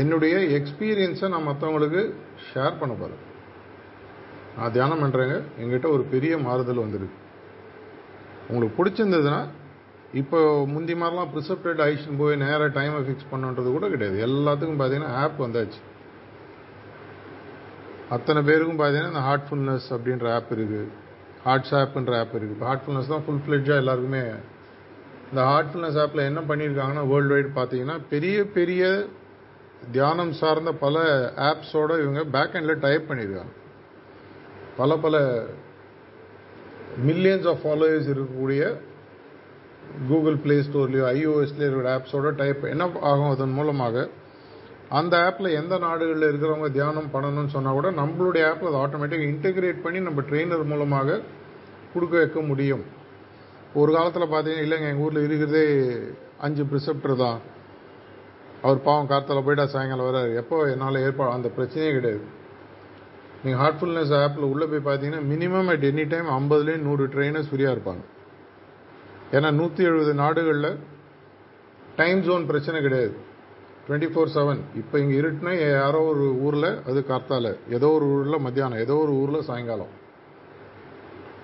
என்னுடைய எக்ஸ்பீரியன்ஸை நான் மற்றவங்களுக்கு ஷேர் பண்ண போகிறேன் நான் தியானம் பண்ணுறேங்க எங்கிட்ட ஒரு பெரிய மாறுதல் வந்திருக்கு. உங்களுக்கு பிடிச்சிருந்ததுன்னா இப்போ முந்தி மாதிரிலாம் ப்ரிசப்டட் ஆயிடுச்சுன்னு போய் நேராக டைமை ஃபிக்ஸ் பண்ணுன்றது கூட கிடையாது. எல்லாத்துக்கும் பார்த்தீங்கன்னா ஆப் வந்தாச்சு. அத்தனை பேருக்கும் பார்த்தீங்கன்னா இந்த ஹார்ட்ஃபுல்னஸ் அப்படின்ற ஆப் இருக்குது ஹார்ட்ஸ் ஆப்ன்ற ஆப் இருக்குது இப்போ ஹார்ட்ஃபுல்னஸ் தான் ஃபுல் ஃப்ளெட்ஜாக எல்லாருக்குமே இந்த ஹார்ட்ஃபுல்னஸ் ஆப்பில் என்ன பண்ணியிருக்காங்கன்னா வேர்ல்டு வைட் பார்த்தீங்கன்னா பெரிய பெரிய தியானம் சார்ந்த பல ஆப்ஸோட இவங்க பேக் எண்டில் டைப் பண்ணியிருக்காங்க பல பல மில்லியன்ஸ் ஆஃப் ஃபாலோவர்ஸ் இருக்கக்கூடிய கூகுள் ப்ளே ஸ்டோர்லேயோ ஐஓஎஸ்லேயோ இருக்கிற ஆப்ஸோட டைப் என்ன ஆகும் அதன் மூலமாக? அந்த ஆப்பில் எந்த நாடுகளில் இருக்கிறவங்க தியானம் பண்ணணும்னு சொன்னால் கூட நம்மளுடைய ஆப்பில் அதை ஆட்டோமேட்டிக்காக இன்டெகிரேட் பண்ணி நம்ம ட்ரெயினர் மூலமாக கொடுக்க வைக்க முடியும். ஒரு காலத்தில் பார்த்தீங்கன்னா இல்லைங்க எங்கள் ஊரில் இருக்கிறதே அஞ்சு ப்ரிசெப்டர் தான். அவர் பாவம் கார்த்தால போயிட்டா சாயங்காலம் வராரு எப்போ என்னால் ஏற்பாடு அந்த பிரச்சனையே கிடையாது. நீங்கள் ஹார்ட்ஃபுல்னஸ் ஆப்பில் உள்ளே போய் பார்த்தீங்கன்னா மினிமம் அட் எனி டைம் ஐம்பதுலேயும் நூறு ட்ரெயினர்ஸ் ஃப்ரீயாக இருப்பாங்க. ஏன்னா நூற்றி எழுபது நாடுகளில் டைம் ஜோன் பிரச்சனை கிடையாது. டுவெண்ட்டி ஃபோர் செவன் இப்போ இங்கே இருட்டுனா யாரோ ஒரு ஊரில் அது கார்த்தால. ஏதோ ஒரு ஊரில் மத்தியானம் ஏதோ ஒரு ஊரில் சாயங்காலம்.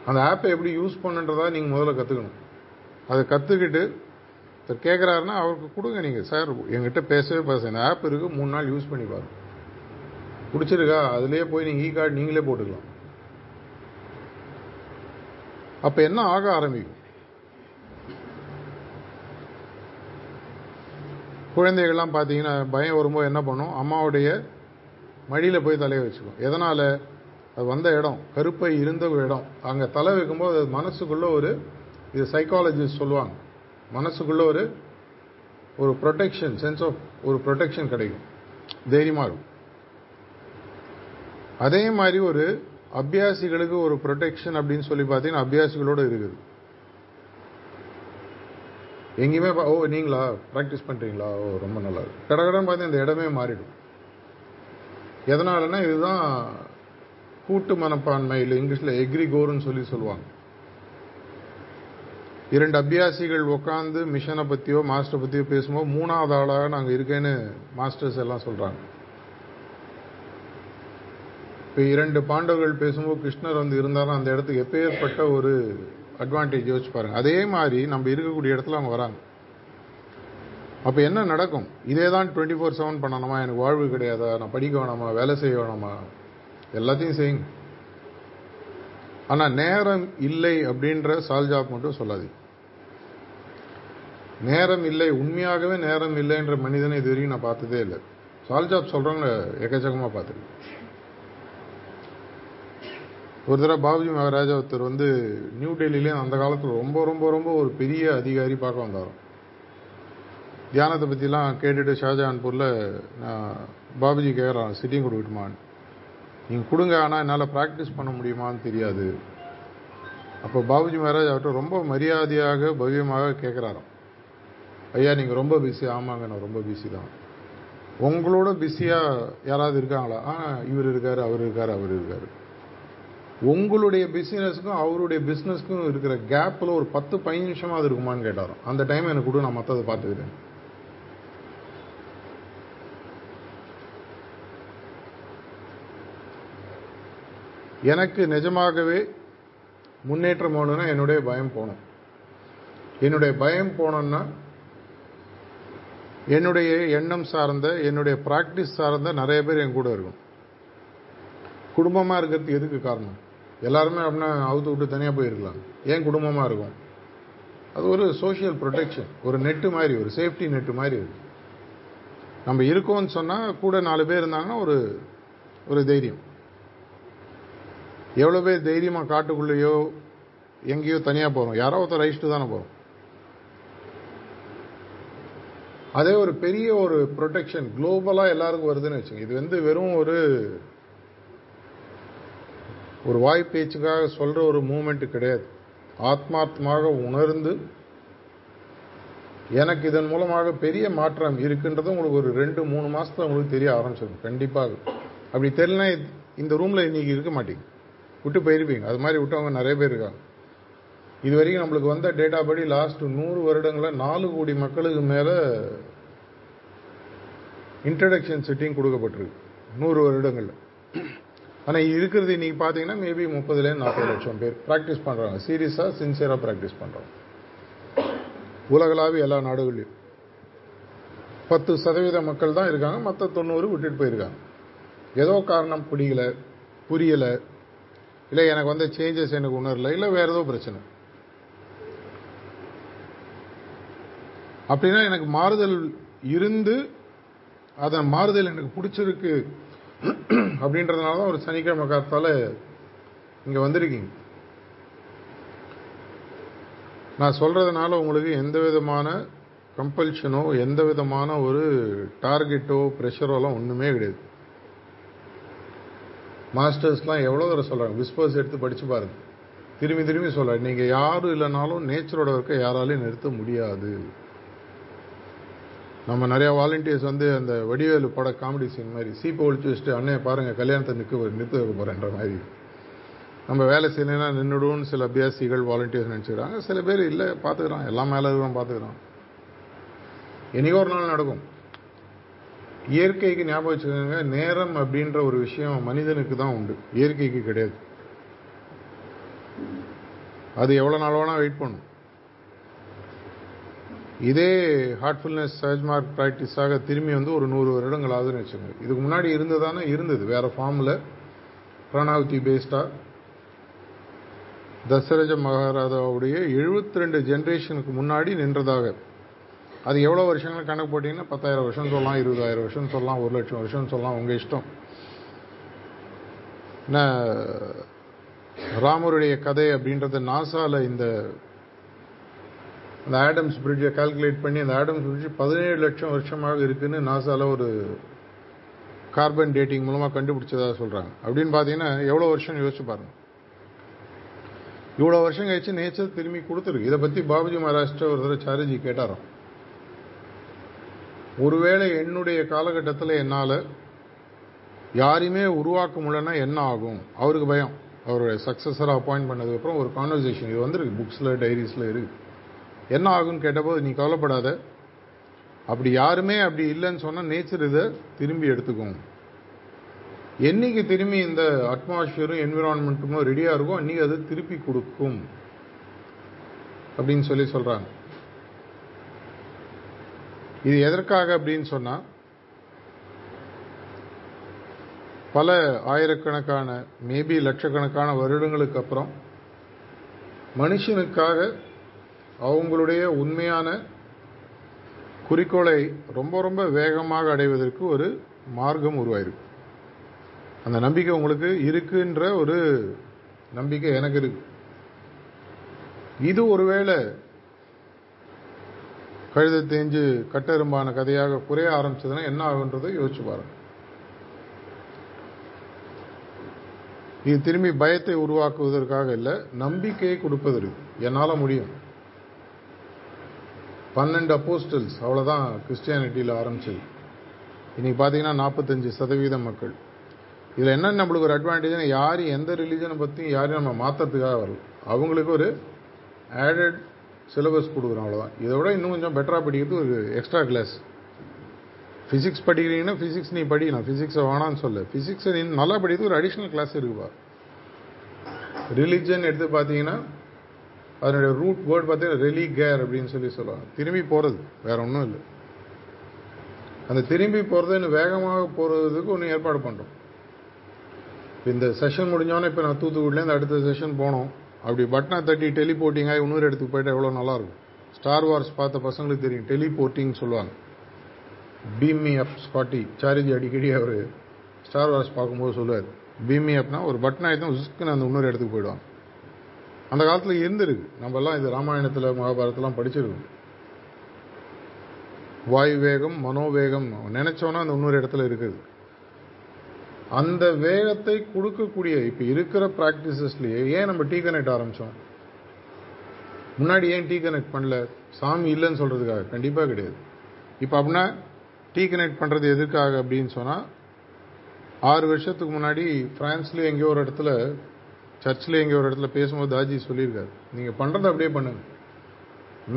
அந்த ஆப்பை எப்படி யூஸ் பண்ணுன்றதா நீங்கள் முதல்ல கற்றுக்கணும் அதை கற்றுக்கிட்டு சார் கேட்குறாருன்னா அவருக்கு கொடுங்க நீங்கள் சார் எங்கிட்ட பேசவே பேச இந்த ஆப் இருக்குது மூணு நாள் யூஸ் பண்ணி பாருங்க. பிடிச்சிருக்கா? அதுலேயே போய் நீங்கள் இ கார்டு நீங்களே போட்டுக்கலாம். அப்போ என்ன ஆக ஆரம்பிக்கும்? குழந்தைகள்லாம் பார்த்தீங்கன்னா பயம் வரும்போது என்ன பண்ணும்? அம்மாவுடைய மடியில் போய் தலையை வச்சுக்கும். எதனால்? அது வந்த இடம் கருப்பை இருந்த இடம். அங்கே தலை வைக்கும்போது அது மனசுக்குள்ள ஒரு இது சைக்காலஜிஸ்ட் சொல்லுவாங்க. மனசுக்குள்ள ஒரு ஒரு ப்ரொடெக்ஷன் சென்ஸ் ஆஃப் ஒரு ப்ரொடெக்ஷன் கிடைக்கும். தைரியமாக இருக்கும். அதே மாதிரி ஒரு அபியாசிகளுக்கு ஒரு ப்ரொடெக்ஷன் அப்படின்னு சொல்லி பார்த்தீங்கன்னா அபியாசிகளோட இருக்குது. எங்கேயுமே ஓ நீங்களா? ப்ராக்டிஸ் பண்ணுறீங்களா ஓ ரொம்ப நல்லா இருக்கும் கடகடன்னு பார்த்து இந்த இடமே மாறிடும். எதனாலன்னா இதுதான் கூட்டு மனப்பான்மை இல்லை இங்கிலீஷில் எக்ரிகோர்னு சொல்லி சொல்லுவாங்க. இரண்டு அபியாசிகள் உட்காந்து மிஷனை பற்றியோ மாஸ்டர் பற்றியோ பேசும்போது மூணாவது ஆளாக நாங்கள் இருக்கேன்னு மாஸ்டர்ஸ் எல்லாம் சொல்கிறாங்க இப்போ இரண்டு பாண்டவர்கள் பேசும்போது கிருஷ்ணர் வந்து இருந்தாலும் அந்த இடத்துக்கு எப்பேற்பட்ட ஒரு அட்வான்டேஜ் யோசிச்சு பாருங்க. அதே மாதிரி நம்ம இருக்கக்கூடிய இடத்துல அவங்க வராங்க. அப்போ என்ன நடக்கும்? இதே தான் டுவெண்ட்டி ஃபோர் செவன் பண்ணணுமா? எனக்கு வாழ்வு கிடையாதா? நான் படிக்க வேணாமா? வேலை செய்ய வேணாமா? எல்லாத்தையும் செய்யுங்க. ஆனால் நேரம் இல்லை அப்படின்ற சால்ஜாப் மட்டும் சொல்லாதீங்க. நேரம் இல்லை உண்மையாகவே நேரம் இல்லைன்ற மனிதனை இது வரைக்கும் நான் பார்த்ததே இல்லை. சால்ஜாப் சொல்கிறவங்க எக்கச்சக்கமாக பார்த்துருக்கேன். ஒரு தடவை பாபுஜி மகாராஜா ஒருத்தர் வந்து நியூ டெல்லியிலே அந்த காலத்தில் ரொம்ப ரொம்ப ரொம்ப ஒரு பெரிய அதிகாரி பார்க்க வந்தார் தியானத்தை பற்றிலாம் கேட்டுட்டு ஷாஜஹான்பூரில் நான் பாபுஜி கேட்குறான் சிட்டிங் கொடுக்கட்டுமான்னு. நீங்கள் கொடுங்க ஆனால் என்னால் ப்ராக்டிஸ் பண்ண முடியுமான்னு தெரியாது. அப்போ பாபுஜி மகாராஜ் அவர்கிட்ட ரொம்ப மரியாதையாக பவ்யமாக கேட்குறாராம் ஐயா நீங்கள் ரொம்ப பிஸி ஆமாங்க நான் ரொம்ப பிஸி தான். உங்களோட பிஸியாக யாராவது இருக்காங்களா? ஆ இவர் இருக்கார் அவர் இருக்கார் அவர் இருக்கார். உங்களுடைய பிஸ்னஸ்க்கும் அவருடைய பிஸ்னஸ்க்கும் இருக்கிற கேப்பில் ஒரு பத்து பதினஞ்சு நிமிஷமாவது இருக்குமான்னு கேட்டாரோ அந்த டைம் எனக்கு கூட நான் மற்றதை பார்த்துக்கிறேன். எனக்கு நிஜமாகவே முன்னேற்றம் போகணுன்னா என்னுடைய பயம் போகணும். என்னுடைய பயம் போனோன்னா என்னுடைய எண்ணம் சார்ந்த என்னுடைய ப்ராக்டிஸ் சார்ந்த நிறைய பேர் என் கூட இருக்கும். குடும்பமாக இருக்கிறதுக்கு எதுக்கு காரணம்? எல்லாருமே அப்படின்னா அவுத்து விட்டு தனியாக போயிருக்கலாம். ஏன் குடும்பமாக இருக்கும்? அது ஒரு சோஷியல் ப்ரொடெக்ஷன் ஒரு நெட்டு மாதிரி ஒரு சேஃப்டி நெட்டு மாதிரி இருக்கு. நம்ம இருக்கோம்னு சொன்னால் கூட நாலு பேர் இருந்தாங்கன்னா ஒரு ஒரு தைரியம். எவ்வளோ பேர் தைரியமாக காட்டுக்குள்ளேயோ எங்கேயோ தனியாக போகிறோம் யாரோ ஒருத்தர் ரைஸ்ட்டு தானே போகிறோம் அதே ஒரு பெரிய ஒரு ப்ரொடெக்ஷன் குளோபலாக எல்லாருக்கும் வருதுன்னு வச்சுங்க. இது வந்து வெறும் ஒரு ஒரு வாய் பேச்சுக்காக சொல்கிற ஒரு மூமெண்ட் கிடையாது. ஆத்மார்த்தமாக உணர்ந்து எனக்கு இதன் மூலமாக பெரிய மாற்றம் இருக்குன்றது உங்களுக்கு ஒரு ரெண்டு மூணு மாதத்தில் உங்களுக்கு தெரிய ஆரம்பிச்சிடும். கண்டிப்பாக. அப்படி தெரியலனா இந்த ரூமில் இன்னைக்கு இருக்க மாட்டீங்க. விட்டு போயிருப்பீங்க. அது மாதிரி விட்டவங்க நிறைய பேர் இருக்காங்க. இது வரைக்கும் நம்மளுக்கு வந்த டேட்டா படி லாஸ்ட் நூறு வருடங்களில் நாலு கோடி மக்களுக்கு மேலே இன்ட்ரடக்ஷன் சிட்டிங் கொடுக்கப்பட்டிருக்கு. நூறு வருடங்களில். ஆனால் இருக்கிறது இன்றைக்கி பார்த்தீங்கன்னா மேபி முப்பதுலேருந்து நாற்பது லட்சம் பேர் ப்ராக்டிஸ் பண்ணுறாங்க சீரியஸாக சின்சியராக ப்ராக்டிஸ் பண்ணுறாங்க உலகளாவிய எல்லா நாடுகள்லையும். பத்து சதவீத மக்கள் தான் இருக்காங்க மற்ற தொண்ணூறு விட்டுட்டு போயிருக்காங்க. ஏதோ காரணம் பிடிக்கல புரியலை. இல்லை எனக்கு வந்த சேஞ்சஸ் எனக்கு உணரல. இல்லை வேறு ஏதோ பிரச்சனை. அப்படின்னா எனக்கு மாறுதல் இருந்து அதன் மாறுதல் எனக்கு பிடிச்சிருக்கு அப்படின்றதுனால தான் ஒரு சனிக்கிழமை காத்தால இங்கே வந்திருக்கீங்க. நான் சொல்கிறதுனால உங்களுக்கு எந்த விதமான கம்பல்ஷனோ எந்த விதமான ஒரு டார்கெட்டோ ப்ரெஷரோலாம் ஒன்றுமே கிடையாது. மாஸ்டர்ஸ்லாம் எவ்வளோ தடவை சொல்கிறாங்க விஸ்பர்ஸ் எடுத்து படித்து பாருங்கள் திரும்பி திரும்பி சொல்றேன் நீங்கள் யாரும் இல்லைனாலும் நேச்சரோட இருக்க யாராலையும் நிறுத்த முடியாது. நம்ம நிறையா வாலண்டியர்ஸ் வந்து அந்த வடிவேலு பட காமெடி சீன் மாதிரி சீப்பை ஒழிச்சு வச்சுட்டு அண்ணே பாருங்கள் கல்யாணத்தை நிற்க நிறுத்த வைக்க போறேன்ற மாதிரி. நம்ம வேலை செய்யலைன்னா நின்றுடுவோம்னு சில அபியாசிகள் வாலண்டியர்ஸ் நினச்சிக்கிறாங்க. சில பேர் இல்லை பார்த்துக்கிறான் எல்லாம் மேலே இருக்கிறோம் பார்த்துக்கிறான் என்னைக்கோ ஒரு நாள் நடக்கும். இயற்கைக்கு ஞாபகம் வச்சுக்கோங்க நேரம் அப்படின்ற ஒரு விஷயம் மனிதனுக்கு தான் உண்டு. இயற்கைக்கு கிடையாது. அது எவ்வளோ நாள் வேணால் வெயிட் பண்ணும். இதே ஹார்ட்ஃபுல்னஸ் சர்ஜ்மார்க் ப்ராக்டிஸாக திரும்பி வந்து ஒரு நூறு வருடங்கள் ஆகுதுன்னு வச்சுக்கோங்க. இதுக்கு முன்னாடி இருந்ததானே இருந்தது. வேறு ஃபார்மில் பிராணாவதி பேஸ்டாக தசரஜ மகாராஜாவுடைய எழுபத்தி ரெண்டு ஜென்ரேஷனுக்கு முன்னாடி நின்றதாக. அது எவ்வளோ வருஷங்கள் கணக்கு போட்டிங்கன்னா பத்தாயிரம் வருஷம் சொல்லலாம் இருபதாயிரம் வருஷம் சொல்லலாம் ஒரு லட்சம் வருஷம் சொல்லலாம் உங்கள் இஷ்டம். என்ன ராமருடைய கதை அப்படின்றத நாசாவில் இந்த அந்த ஆடம்ஸ் பிரிட்ஜை கால்குலேட் பண்ணி அந்த ஆடம்ஸ் பிரிட்ஜ் பதினேழு லட்சம் வருஷமாக இருக்குதுன்னு நாசால ஒரு கார்பன் டேட்டிங் மூலமாக கண்டுபிடிச்சதாக சொல்கிறாங்க அப்படின்னு பார்த்தீங்கன்னா எவ்வளோ வருஷம் யோசிச்சு பாருங்க. இவ்வளோ வருஷம் கழிச்சு நேச்சர் திரும்பி கொடுத்துருக்கு. இதை பற்றி பாபுஜி மகாராஷ்டிரா ஒரு தடவை சாரிஜி கேட்டாராம். ஒருவேளை என்னுடைய காலகட்டத்தில் என்னால் யாரையுமே உருவாக்க முடியலன்னா என்ன ஆகும்? அவருக்கு பயம். அவருடைய சக்ஸஸராக அப்பாயிண்ட் பண்ணதுக்கப்புறம் ஒரு கான்வர்சேஷன் இது வந்துருக்கு. புக்ஸில் டைரிஸில் இருக்குது என்ன ஆகும்னு கேட்டபோது நீ கவலைப்படாத. அப்படி யாருமே அப்படி இல்லைன்னு சொன்னால் நேச்சர் இதை திரும்பி எடுத்துக்கும். என்னைக்கு திரும்பி இந்த அட்மாஸ்பியரும் என்விரான்மெண்ட்டுமோ ரெடியாக இருக்கும் அன்றைக்கி அது திருப்பி கொடுக்கும். அப்படின்னு சொல்லி சொல்கிறாங்க இது எதற்காக அப்படின்னு சொன்னால் பல ஆயிரக்கணக்கான மேபி லட்சக்கணக்கான வருடங்களுக்கு அப்புறம் மனுஷனுக்காக அவங்களுடைய உண்மையான குறிக்கோளை ரொம்ப ரொம்ப வேகமாக அடைவதற்கு ஒரு மார்க்கம் உருவாயிருக்கு. அந்த நம்பிக்கை உங்களுக்கு இருக்குன்ற ஒரு நம்பிக்கை எனக்கு இருக்கு. இது ஒருவேளை கழுத தேஞ்சு கட்டெரும்பான கதையாக குறைய ஆரம்பிச்சதுன்னா என்ன ஆகுன்றதை யோசிச்சு பாருங்க. இது திரும்பி பயத்தை உருவாக்குவதற்காக இல்லை நம்பிக்கையை கொடுப்பதற்கு என்னால் முடியும். பன்னெண்டு அப்போஸ்டல்ஸ் அவ்வளோதான் கிறிஸ்டியானிட்டியில் ஆரம்பிச்சது. இன்னைக்கு பார்த்தீங்கன்னா நாற்பத்தஞ்சு சதவீத மக்கள். இதில் என்ன நம்மளுக்கு ஒரு அட்வான்டேஜ்னா யாரும் எந்த ரிலீஜனை பற்றியும் யாரையும் நம்ம மாற்றுறதுக்காக வரல. அவங்களுக்கு ஒரு ஆடட் சிலபஸ் கொடுக்குறோம் அவ்வளோதான் இதை விட இன்னும் கொஞ்சம் பெட்டராக படிக்கிறது ஒரு எக்ஸ்ட்ரா கிளாஸ் ஃபிசிக்ஸ் படிக்கிறீங்கன்னா ஃபிசிக்ஸ் நீ படிக்கலாம் ஃபிசிக்ஸை வேணான்னு சொல்ல. ஃபிசிக்ஸை நீ நல்லா படிக்கிறது ஒரு அடிஷ்னல் கிளாஸ் இருக்குப்பா ரிலிஜன் எடுத்து பார்த்தீங்கன்னா அதனுடைய ரூட் வேர்ட் பார்த்தீங்கன்னா ரெலி கேர் அப்படின்னு சொல்லி சொல்லுவாங்க. திரும்பி போகிறது வேற ஒன்றும் இல்லை. அந்த திரும்பி போகிறது இன்னும் வேகமாக போகிறதுக்கு ஒன்று ஏற்பாடு பண்ணுறோம் இந்த செஷன் முடிஞ்சோன்னே இப்போ நான் தூத்துக்குடிலேருந்து அடுத்த செஷன் போனோம். அப்படி பட்டனை தட்டி டெலிபோர்ட்டிங் ஆகி இன்னொரு இடத்துக்கு போயிட்டா எவ்வளோ நல்லாயிருக்கும் ஸ்டார் வார்ஸ் பார்த்த பசங்களுக்கு தெரியும். டெலிபோர்ட்டிங் சொல்லுவாங்க. பீமி அப் ஸ்காட்டி சாரிஜி அடிக்கடி அவர் ஸ்டார் வார்ஸ் பார்க்கும்போது சொல்லுவார். பீமி அப்னா ஒரு பட்டன் ஆகிட்டு உஸ்க்குன்னு அந்த இன்னொரு இடத்துக்கு போயிடுவாங்க. அந்த காலத்தில் இருந்திருக்கு. நம்மெல்லாம் இது ராமாயணத்தில் மகாபாரதத்தெல்லாம் படிச்சிருக்கோம். வாயு வேகம் மனோவேகம் நினைச்சோன்னா அந்த இன்னொரு இடத்துல இருக்குது. அந்த வேகத்தை கொடுக்கக்கூடிய இப்போ இருக்கிற ப்ராக்டிசஸ்லேயே ஏன் நம்ம டீ கனெக்ட் ஆரம்பித்தோம் முன்னாடி ஏன் டீ கனெக்ட் பண்ணல? சாமி இல்லைன்னு சொல்கிறதுக்காக கண்டிப்பாக கிடையாது. இப்போ அப்படின்னா டீ கனெக்ட் பண்ணுறது எதுக்காக அப்படின்னு சொன்னால் ஆறு வருஷத்துக்கு முன்னாடி ஃப்ரான்ஸ்லேயே எங்கேயோ ஒரு இடத்துல சர்ச்சில் இங்கே ஒரு இடத்துல பேசும்போது தாஜி சொல்லியிருக்காரு. நீங்கள் பண்ணுறதை அப்படியே பண்ணுங்க.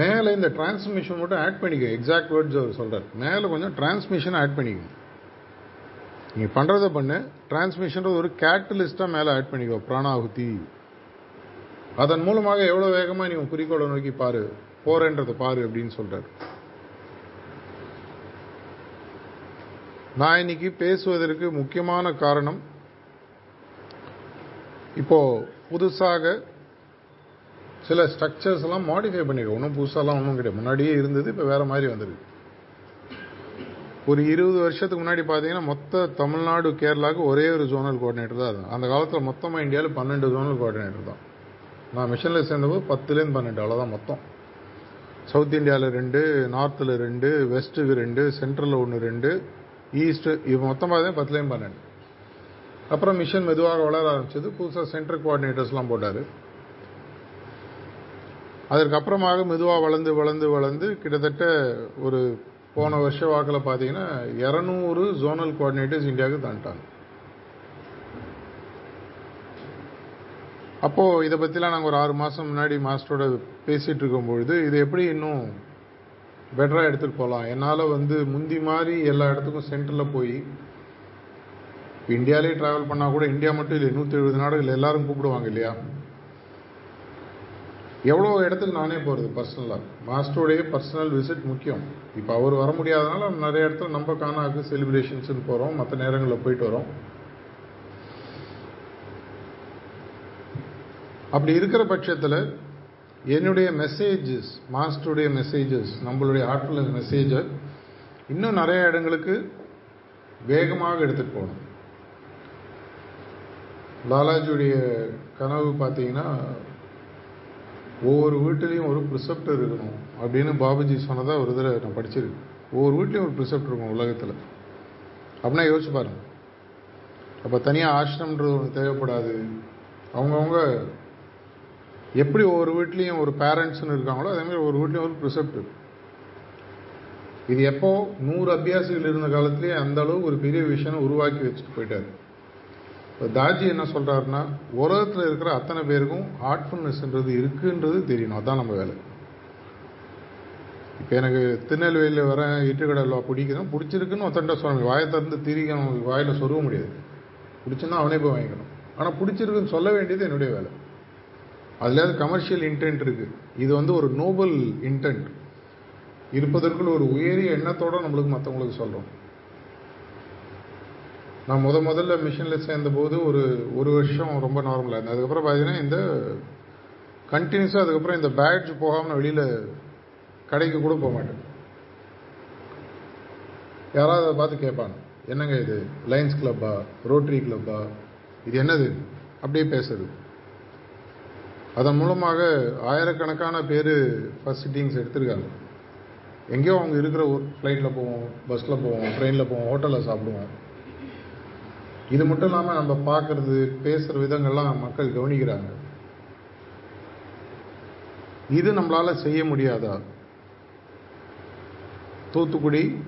மேலே இந்த டிரான்ஸ்மிஷன் மட்டும் ஆட் பண்ணிக்க. எக்ஸாக்ட் வேர்ட்ஸ் அவர் சொல்கிறார் மேலே கொஞ்சம் டிரான்ஸ்மிஷன் ஆட் பண்ணிக்கோங்க நீங்கள் பண்ணுறதை பண்ணு. டிரான்ஸ்மிஷன்றது ஒரு கேட்டலிஸ்ட்டாக மேலே ஆட் பண்ணிக்கோ. பிராணாகுதி. அதன் மூலமாக எவ்வளோ வேகமாக நீ குறிக்கோளை நோக்கி பாரு. போறேன்றதை பாரு அப்படின்னு சொல்கிறார் நான் இன்னைக்கு பேசுவதற்கு முக்கியமான காரணம் இப்போது புதுசாக சில ஸ்ட்ரக்சர்ஸ் எல்லாம் மாடிஃபை பண்ணிருக்கோம் ஒன்றும் புதுசாலாம் ஒன்றும் கிடையாது. முன்னாடியே இருந்தது இப்போ வேற மாதிரி வந்திருக்கு. ஒரு இருபது வருஷத்துக்கு முன்னாடி பார்த்தீங்கன்னா மொத்த தமிழ்நாடு கேரளாவுக்கு ஒரே ஒரு ஜோனல் கோஆர்டினேட்டர் தான் அது. அந்த காலத்தில் மொத்தமாக இந்தியாவில் பன்னெண்டு ஜோனல் கோஆர்டினேட்டர் தான். நான் மிஷனில் சேர்ந்தபோது பத்துலேருந்து பன்னெண்டு அவ்வளோதான் மொத்தம். சவுத் இந்தியாவில் ரெண்டு நார்த்தில் ரெண்டு வெஸ்ட்டுக்கு ரெண்டு சென்ட்ரலில் ஒன்று ரெண்டு ஈஸ்ட்டு இது மொத்தம் பார்த்தீங்கன்னா பத்துலேருந்து பன்னெண்டு. அப்புறம் மிஷன் மெதுவாக வளர ஆரம்பிச்சது. புதுசாக சென்ட்ரல் கோஆர்டினேட்டர்ஸ்லாம் போட்டார். அதற்கு அப்புறமாக மெதுவாக வளர்ந்து வளர்ந்து வளர்ந்து கிட்டத்தட்ட ஒரு போன வருஷ வாக்கில் பார்த்தீங்கன்னா இரநூறு ஜோனல் கோஆர்டினேட்டர்ஸ் இந்தியாவுக்கு தாண்டாங்க அப்போது இதை பற்றிலாம் நாங்கள் ஒரு ஆறு மாதம் முன்னாடி மாஸ்டரோட பேசிகிட்டு இருக்கும்பொழுது இது எப்படி இன்னும் பெட்டராக எடுத்துகிட்டு போகலாம் என்னால் வந்து முந்தி மாதிரி எல்லா இடத்துக்கும் சென்டரில் போய் இப்போ இந்தியாவிலே ட்ராவல் பண்ணால் கூட இந்தியா மட்டும் இல்லை நூற்றி எழுபது நாடுகள் எல்லாரும் கூப்பிடுவாங்க இல்லையா? எவ்வளோ இடத்துக்கு நானே போகிறது பர்சனலாக மாஸ்டருடைய பர்சனல் விசிட் முக்கியம். இப்போ அவர் வர முடியாதனால நிறைய இடத்துல நம்ம காணாக்கு செலிப்ரேஷன்ஸ்னு போகிறோம் மற்ற நேரங்களில் போயிட்டு வரோம். அப்படி இருக்கிற பட்சத்தில் என்னுடைய மெசேஜஸ் மாஸ்டருடைய மெசேஜஸ் நம்மளுடைய ஆற்றல் மெசேஜை இன்னும் நிறைய இடங்களுக்கு வேகமாக எடுத்துகிட்டு போகணும். லாலாஜியுடைய கனவு பார்த்தீங்கன்னா ஒவ்வொரு வீட்டிலையும் ஒரு ப்ரிசெப்டர் இருக்கணும் அப்படின்னு பாபுஜி சொன்னதாக ஒரு இதில் நான் படிச்சிருக்கேன். ஒவ்வொரு வீட்லேயும் ஒரு ப்ரிசெப்டர் இருக்கும் உலகத்தில். அப்படின்னா யோசிச்சு பாருங்கள் அப்போ தனியாக ஆசிரம்ன்றது ஒன்று தேவைப்படாது. அவங்கவுங்க எப்படி ஒவ்வொரு வீட்லேயும் ஒரு பேரண்ட்ஸ்னு இருக்காங்களோ அதேமாதிரி ஒவ்வொரு வீட்லேயும் ஒரு ப்ரிசெப்ட் இது எப்போ நூறு அபியாசிகள் இருந்த காலத்துலேயே அந்த அளவு ஒரு பெரிய விஷயம் உருவாக்கி வச்சுட்டு போயிட்டாரு. இப்போ தாஜி என்ன சொல்கிறாருன்னா உலகத்தில் இருக்கிற அத்தனை பேருக்கும் ஹார்ட்ஃபுல்னஸ்ன்றது இருக்குன்றது தெரியணும். அதான் நம்ம வேலை. இப்போ எனக்கு திருநெல்வேலியில் வர இட்டுக்கடலை பிடிக்கணும். பிடிச்சிருக்குன்னு ஒருத்தன்ட்ட சொல்லணும் வாயை திறந்து திரிக்கணும். வாயில் சொருக முடியாது. பிடிச்சுன்னா அவனே போய் வாங்கிக்கணும். ஆனால் பிடிச்சிருக்குன்னு சொல்ல வேண்டியது என்னுடைய வேலை. அதுலேயாவது கமர்ஷியல் இன்டென்ட் இருக்குது இது வந்து ஒரு நோபல் இன்டென்ட் இருப்பதற்குள் ஒரு உயரிய எண்ணத்தோடு நம்மளுக்கு மற்றவங்களுக்கு சொல்கிறோம் நான் முத முதல்ல மிஷினில் சேர்ந்தபோது ஒரு ஒரு வருஷம் ரொம்ப நார்மலாக இருந்தது. அதுக்கப்புறம் பார்த்தீங்கன்னா இந்த கண்டினியூஸாக அதுக்கப்புறம் இந்த பேட்ஜ் போகாமல் வெளியில் கடைக்கு கூட போக மாட்டேன். யாராவது அதை பார்த்து கேட்பாங்க என்னங்க இது? லைன்ஸ் கிளப்பா ரோட்டரி கிளப்பா இது என்னது? அப்படியே பேசுறது. அதன் மூலமாக ஆயிரக்கணக்கான பேர் ஃபஸ்ட் சிட்டிங்ஸ் எடுத்திருக்காங்க. எங்கேயோ அவங்க இருக்கிற ஒரு ஃப்ளைட்டில் போவோம் பஸ்ஸில் போவோம் ட்ரெயினில் போவோம் ஹோட்டலில் சாப்பிடுவோம். இது மட்டும் இல்லாமல் நம்ம பார்க்கறது பேசுகிற விதங்கள்லாம் மக்கள் கவனிக்கிறாங்க. இது நம்மளால் செய்ய முடியாதா? தூத்துக்குடி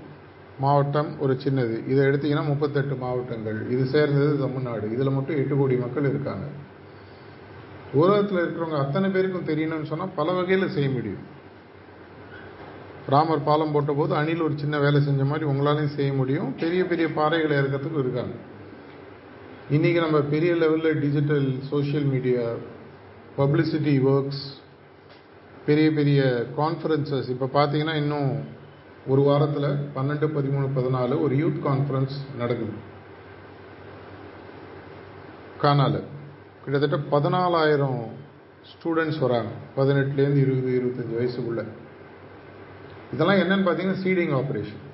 மாவட்டம் ஒரு சின்னது. இதை எடுத்தீங்கன்னா முப்பத்தெட்டு மாவட்டங்கள். இது சேர்ந்தது தமிழ்நாடு. இதில் மட்டும் எட்டு கோடி மக்கள் இருக்காங்க. உலகத்தில் இருக்கிறவங்க அத்தனை பேருக்கும் தெரியணும்னு சொன்னால் பல வகையில் செய்ய முடியும். ராமர் பாலம் போட்ட போது அணில் ஒரு சின்ன வேலை செஞ்ச மாதிரி உங்களாலையும் செய்ய முடியும். பெரிய பெரிய பாறைகளை இறக்கிறதுக்கு இருக்காங்க. இன்றைக்கி நம்ம பெரிய லெவலில் digital social media publicity works பெரிய பெரிய கான்ஃபரன்சஸ் இப்போ பார்த்தீங்கன்னா இன்னும் ஒரு வாரத்தில் பன்னெண்டு பதிமூணு பதினாலு ஒரு யூத் கான்ஃபரன்ஸ் நடக்குது. கானால கிட்டத்தட்ட பதினாலாயிரம் ஸ்டூடெண்ட்ஸ் வராங்க. பதினெட்டுலேருந்து இருபது இருபத்தஞ்சி வயசுக்குள்ள. இதெல்லாம் என்னன்னு பார்த்தீங்கன்னா சீடிங் ஆப்ரேஷன்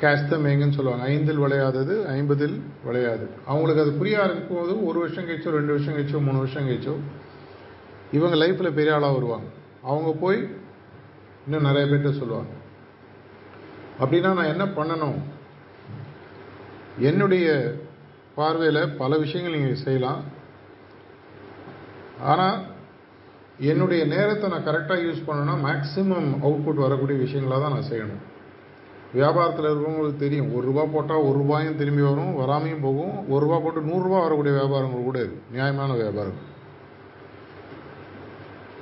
கேஸ்த மேங்கன்னு சொல்லுவாங்க. ஐந்தில் விளையாதது ஐம்பதில் விளையாது. அவங்களுக்கு அது புரிய ஆரம்பிக்கும் போது ஒரு வருஷம் கழிச்சோ ரெண்டு வருஷம் கழிச்சோ மூணு வருஷம் கழிச்சோ இவங்க லைஃப்பில் பெரிய ஆளாக வருவாங்க. அவங்க போய் இன்னும் நிறைய பேர்கிட்ட சொல்லுவாங்க. அப்படின்னா நான் என்ன பண்ணணும்? என்னுடைய பார்வையில் பல விஷயங்கள் நீங்கள் செய்யலாம். ஆனால் என்னுடைய நேரத்தை நான் கரெக்டாக யூஸ் பண்ணணும்னா மேக்ஸிமம் அவுட்புட் வரக்கூடிய விஷயங்களாக தான் நான் செய்யணும். வியாபாரத்தில் இருக்கிறவங்களுக்கு தெரியும். ஒரு ரூபா போட்டால் ஒரு ரூபாயும் திரும்பி வரும் வராமையும் போகும். ஒரு ரூபா போட்டு நூறுரூவா வரக்கூடிய வியாபாரங்கள் கூட இருக்குது நியாயமான வியாபாரம்.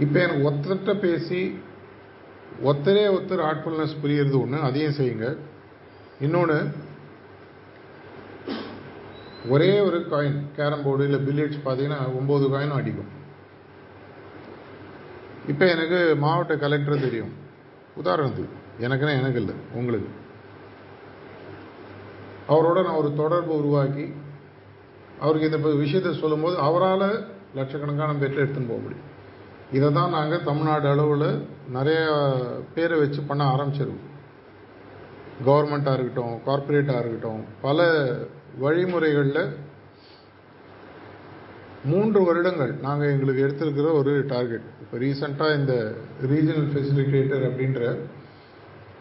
இப்போ எனக்கு ஒத்தட்ட பேசி ஒத்தரே ஒத்தர் ஆட்ஃபுல்னஸ் புரியுறது ஒன்று அதையும் செய்யுங்க. இன்னொன்று ஒரே ஒரு காயின் கேரம் போர்டு இல்லை பில்லியட்ஸ் பார்த்தீங்கன்னா ஒம்பது காயினும் அடிக்கும். இப்போ எனக்கு மாவட்ட கலெக்டர் தெரியும். உதாரணத்துக்கு எனக்குன்னா எனக்கு இல்லை உங்களுக்கு. அவரோட நான் ஒரு தொடர்பு உருவாக்கி அவருக்கு இந்த விஷயத்தை சொல்லும்போது அவரால் லட்சக்கணக்கான பேரில் எடுத்துன்னு போக முடியும். இதை தான் நாங்கள் தமிழ்நாடு அளவில் நிறைய பேரை வச்சு பண்ண ஆரம்பிச்சிருக்கோம். கவர்மெண்ட்டாக இருக்கட்டும் கார்ப்பரேட்டாக இருக்கட்டும் பல வழிமுறைகளில் மூன்று வருடங்கள் நாங்கள் எங்களுக்கு எடுத்திருக்கிற ஒரு டார்கெட். இப்போ ரீசண்டாக இந்த ரீஜனல் ஃபெசிலிட்டேட்டர் அப்படின்ற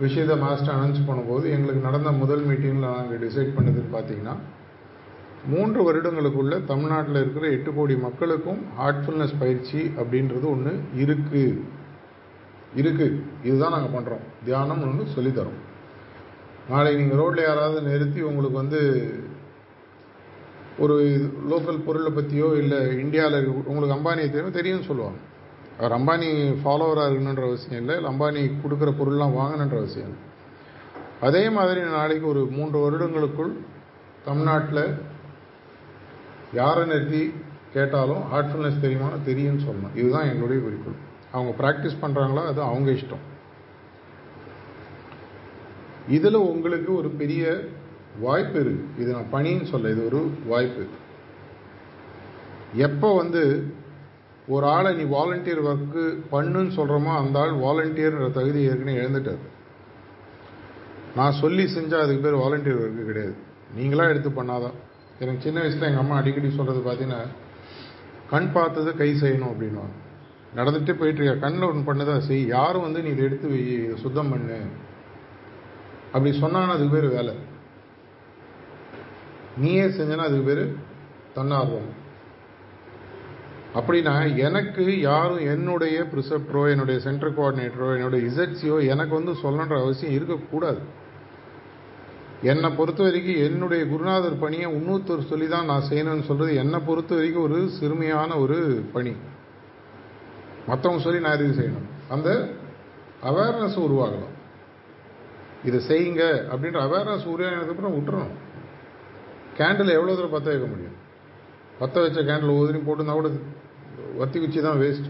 விஷயத்தை மாஸ்டர் அனௌன்ஸ் பண்ணும்போது எங்களுக்கு நடந்த முதல் மீட்டிங்கில் நாங்கள் டிசைட் பண்ணதுன்னு பார்த்தீங்கன்னா மூன்று வருடங்களுக்குள்ள தமிழ்நாட்டில் இருக்கிற எட்டு கோடி மக்களுக்கும் ஹார்ட்ஃபுல்னஸ் பயிற்சி அப்படின்றது ஒன்று இருக்குது இருக்கு. இதுதான் நாங்கள் பண்ணுறோம் தியானம் ஒன்று சொல்லித்தரோம். நாளைக்கு நீங்கள் ரோட்டில் யாராவது நிறுத்தி உங்களுக்கு வந்து ஒரு லோக்கல் பொருளை பற்றியோ இல்லை இந்தியாவில் இருக்க உங்களுக்கு அம்பானியை தெரியும் தெரியும்னு சொல்லுவாங்க. அவர் அம்பானி ஃபாலோவராக இருக்கணுன்ற அவசியம் இல்லை. இல்லை அம்பானி கொடுக்குற பொருள்லாம் வாங்கணுன்ற அவசியம் இல்லை. அதே மாதிரி நாளைக்கு ஒரு மூன்று வருடங்களுக்குள் தமிழ்நாட்டில் யாரை நிறுத்தி கேட்டாலும் ஹார்ட்ஃபுல்னஸ் தெரியுமா? தெரியும்னு சொல்லணும். இதுதான் எங்களுடைய குறிக்கோள். அவங்க ப்ராக்டிஸ் பண்ணுறாங்களா அது அவங்க இஷ்டம். இதில் உங்களுக்கு ஒரு பெரிய வாய்ப்பு இருக்குது இது நான் பணின்னு சொல்ல இது ஒரு வாய்ப்பு. எப்போ வந்து ஒரு ஆளை நீ வாலண்டியர் ஒர்க்கு பண்ணுன்னு சொல்கிறோமோ அந்த ஆள் வாலண்டியர்ன்ற தகுதி ஏற்கனவே இழந்துட்டார். நான் சொல்லி செஞ்சால் அதுக்கு பேர் வாலண்டியர் ஒர்க்கு கிடையாது. நீங்களாக எடுத்து பண்ணாதான். எனக்கு சின்ன வயசில் எங்கள் அம்மா அடிக்கடி சொல்கிறது பார்த்தீங்கன்னா கண் பார்த்தது கை செய்யணும் அப்படின்வாங்க நடந்துட்டு போயிட்டுருக்க. கண்ணில் ஒன்று பண்ணுதா? செய் யாரும் வந்து நீ இதை எடுத்து வை இதை சுத்தம் பண்ணு. அப்படி சொன்னாங்கன்னா அதுக்கு பேர் வேலை. நீயே செஞ்சனா அதுக்கு பேர் தன்னார்வம். அப்படின்னா எனக்கு யாரும் என்னுடைய ப்ரிசெப்டரோ என்னுடைய சென்டர் கோஆர்டினேட்டரோ என்னுடைய இசட்சியோ எனக்கு வந்து சொல்லணுன்ற அவசியம் இருக்கக்கூடாது. என்னை பொறுத்த வரைக்கும் என்னுடைய குருநாதர் பணியை இன்னொருத்தர் சொல்லி தான் நான் செய்யணும்னு சொல்கிறது என்னை பொறுத்த வரைக்கும் ஒரு சிறுமையான ஒரு பணி. மற்றவங்க சொல்லி நான் இது செய்யணும்? அந்த அவேர்னஸ் உருவாகணும். இதை செய்யுங்க அப்படின்ற அவேர்னஸ் உருவானதுக்கப்புறம் விட்டுறணும். கேண்டில் எவ்வளோ தூரம் பற்ற வைக்க முடியும்? பற்ற வச்ச கேண்டில் ஒதுரி போட்டுருந்தா கூட வத்தி குச்சி தான் வேஸ்ட்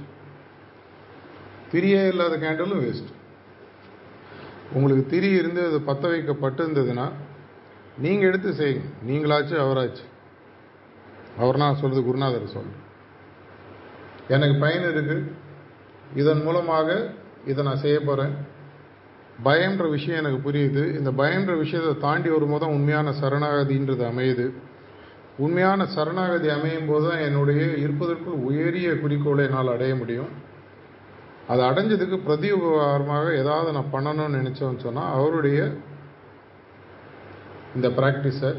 திரியே இல்லாத கேண்டலும் வேஸ்ட் உங்களுக்கு திரி இருந்து அது பற்ற வைக்கப்பட்டு இருந்ததுன்னா நீங்கள் எடுத்து செய்யுங்க. நீங்களாச்சு அவராச்சு. அவர் நான் குருநாதர் சொல். எனக்கு பயன் இருக்கு. இதன் மூலமாக இதை நான் செய்ய போகிறேன் பயம்ன்ற விஷயம் எனக்கு புரியுது. இந்த பயம்ன்ற விஷயத்தை தாண்டி வரும்போது தான் உண்மையான சரணாகதின்றது அமையுது. உண்மையான சரணாகதி அமையும் போது தான் என்னுடைய இருப்பதற்குள் உயரிய குறிக்கோளை என்னால் அடைய முடியும். அதை அடைஞ்சதுக்கு பிரதி உபகாரமாக ஏதாவது நான் பண்ணணும்னு நினச்சோன்னு சொன்னால் அவருடைய இந்த ப்ராக்டிஸை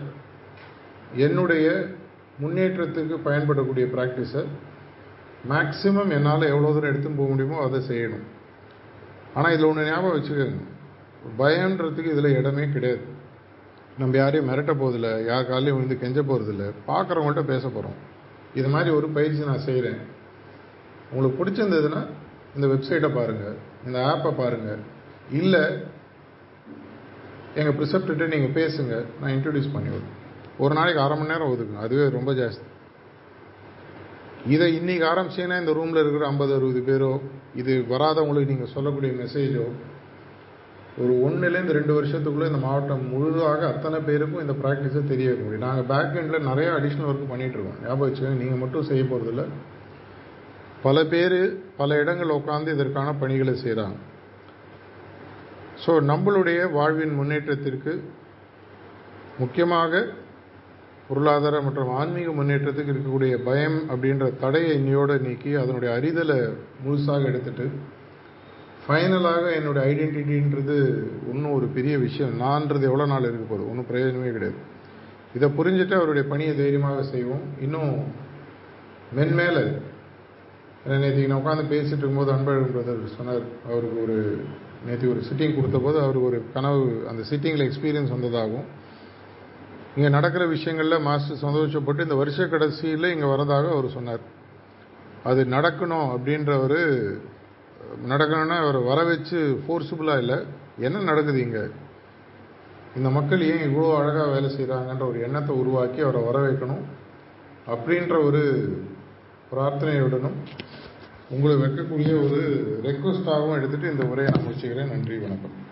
என்னுடைய முன்னேற்றத்துக்கு பயன்படக்கூடிய ப்ராக்டிஸை மேக்சிமம் என்னால் எவ்வளோ தூரம் எடுத்துன்னு போக முடியுமோ அதை செய்யணும். ஆனால் இதில் ஒன்று ஞாபகம் வச்சுக்கோங்க. பயன்றதுக்கு இதில் இடமே கிடையாது. நம்ம யாரையும் மிரட்ட போதில்ல யார் காலையும் விழுந்து கெஞ்ச போகிறதில்ல பார்க்குறவங்கள்ட்ட பேச போகிறோம் இது மாதிரி ஒரு பயிற்சி நான் செய்கிறேன் உங்களுக்கு பிடிச்சிருந்ததுன்னா இந்த வெப்சைட்டை பாருங்கள் இந்த ஆப்பை பாருங்கள் இல்லை எங்கள் ப்ரிசெப்டிட்ட நீங்கள் பேசுங்க. நான் இன்ட்ரடியூஸ் பண்ணிவிடுவேன் ஒரு நாளைக்கு அரை மணி நேரம் ஒதுக்குங்க. அதுவே ரொம்ப ஜாஸ்தி. இதை இன்னைக்கு ஆரம்பிச்சீங்கன்னா இந்த ரூமில் இருக்கிற ஐம்பது அறுபது பேரோ இது வராதவங்களுக்கு நீங்கள் சொல்லக்கூடிய மெசேஜோ ஒரு ஒன்றுலேருந்து ரெண்டு வருஷத்துக்குள்ளே இந்த மாவட்டம் முழுதாக அத்தனை பேருக்கும் இந்த ப்ராக்டிஸை தெரிய வைக்க முடியும். நாங்கள் பேக் எண்டில் நிறைய அடிஷ்னல் ஒர்க் பண்ணிகிட்டு இருக்கோம். ஞாபகம் வச்சுக்கோங்க நீங்கள் மட்டும் செய்ய போகிறதில்ல பல பேர் பல இடங்கள் உட்காந்து இதற்கான பணிகளை செய்கிறாங்க ஸோ நம்மளுடைய வாழ்வின் முன்னேற்றத்திற்கு முக்கியமாக பொருளாதார மற்றும் ஆன்மீக முன்னேற்றத்துக்கு இருக்கக்கூடிய பயம் அப்படின்ற தடையை இன்னையோடு நீக்கி அதனுடைய அறிதலை முழுசாக எடுத்துகிட்டு ஃபைனலாக என்னுடைய ஐடென்டிட்டின்றது இன்னும் ஒரு பெரிய விஷயம். நான்றது எவ்வளோ நாள் இருக்க போகுது? ஒன்றும் பிரயோஜனமே கிடையாது. இதை புரிஞ்சுட்டு அவருடைய பணியை தைரியமாக செய்வோம். இன்னும் மென்மேல நேற்று நான் உட்காந்து பேசிகிட்டு இருக்கும்போது அன்பழகன் பிரதர் சொன்னார். அவருக்கு ஒரு நேற்று ஒரு சிட்டிங் கொடுத்த போது அவருக்கு ஒரு கனவு அந்த சிட்டிங்கில் எக்ஸ்பீரியன்ஸ் வந்ததாகவும் இங்கே நடக்கிற விஷயங்களில் மாஸ்டர் சந்தோஷப்பட்டு இந்த வருஷ கடைசியில் இங்கே வரதாக அவர் சொன்னார். அது நடக்கணும் அப்படின்ற ஒரு நடக்கணும்னா அவர் வர வச்சு ஃபோர்ஸபுளாக இல்லை என்ன நடக்குது இங்கே? இந்த மக்கள் ஏன் இவ்வளோ அழகாக வேலை செய்கிறாங்கன்ற ஒரு எண்ணத்தை உருவாக்கி அவரை வர வைக்கணும் அப்படின்ற ஒரு பிரார்த்தனையுடனும் உங்களை வைக்கக்கூடிய ஒரு ரெக்வஸ்டாகவும் எடுத்துகிட்டு இந்த உரையை நான் முடிச்சுக்கிறேன். நன்றி வணக்கம்.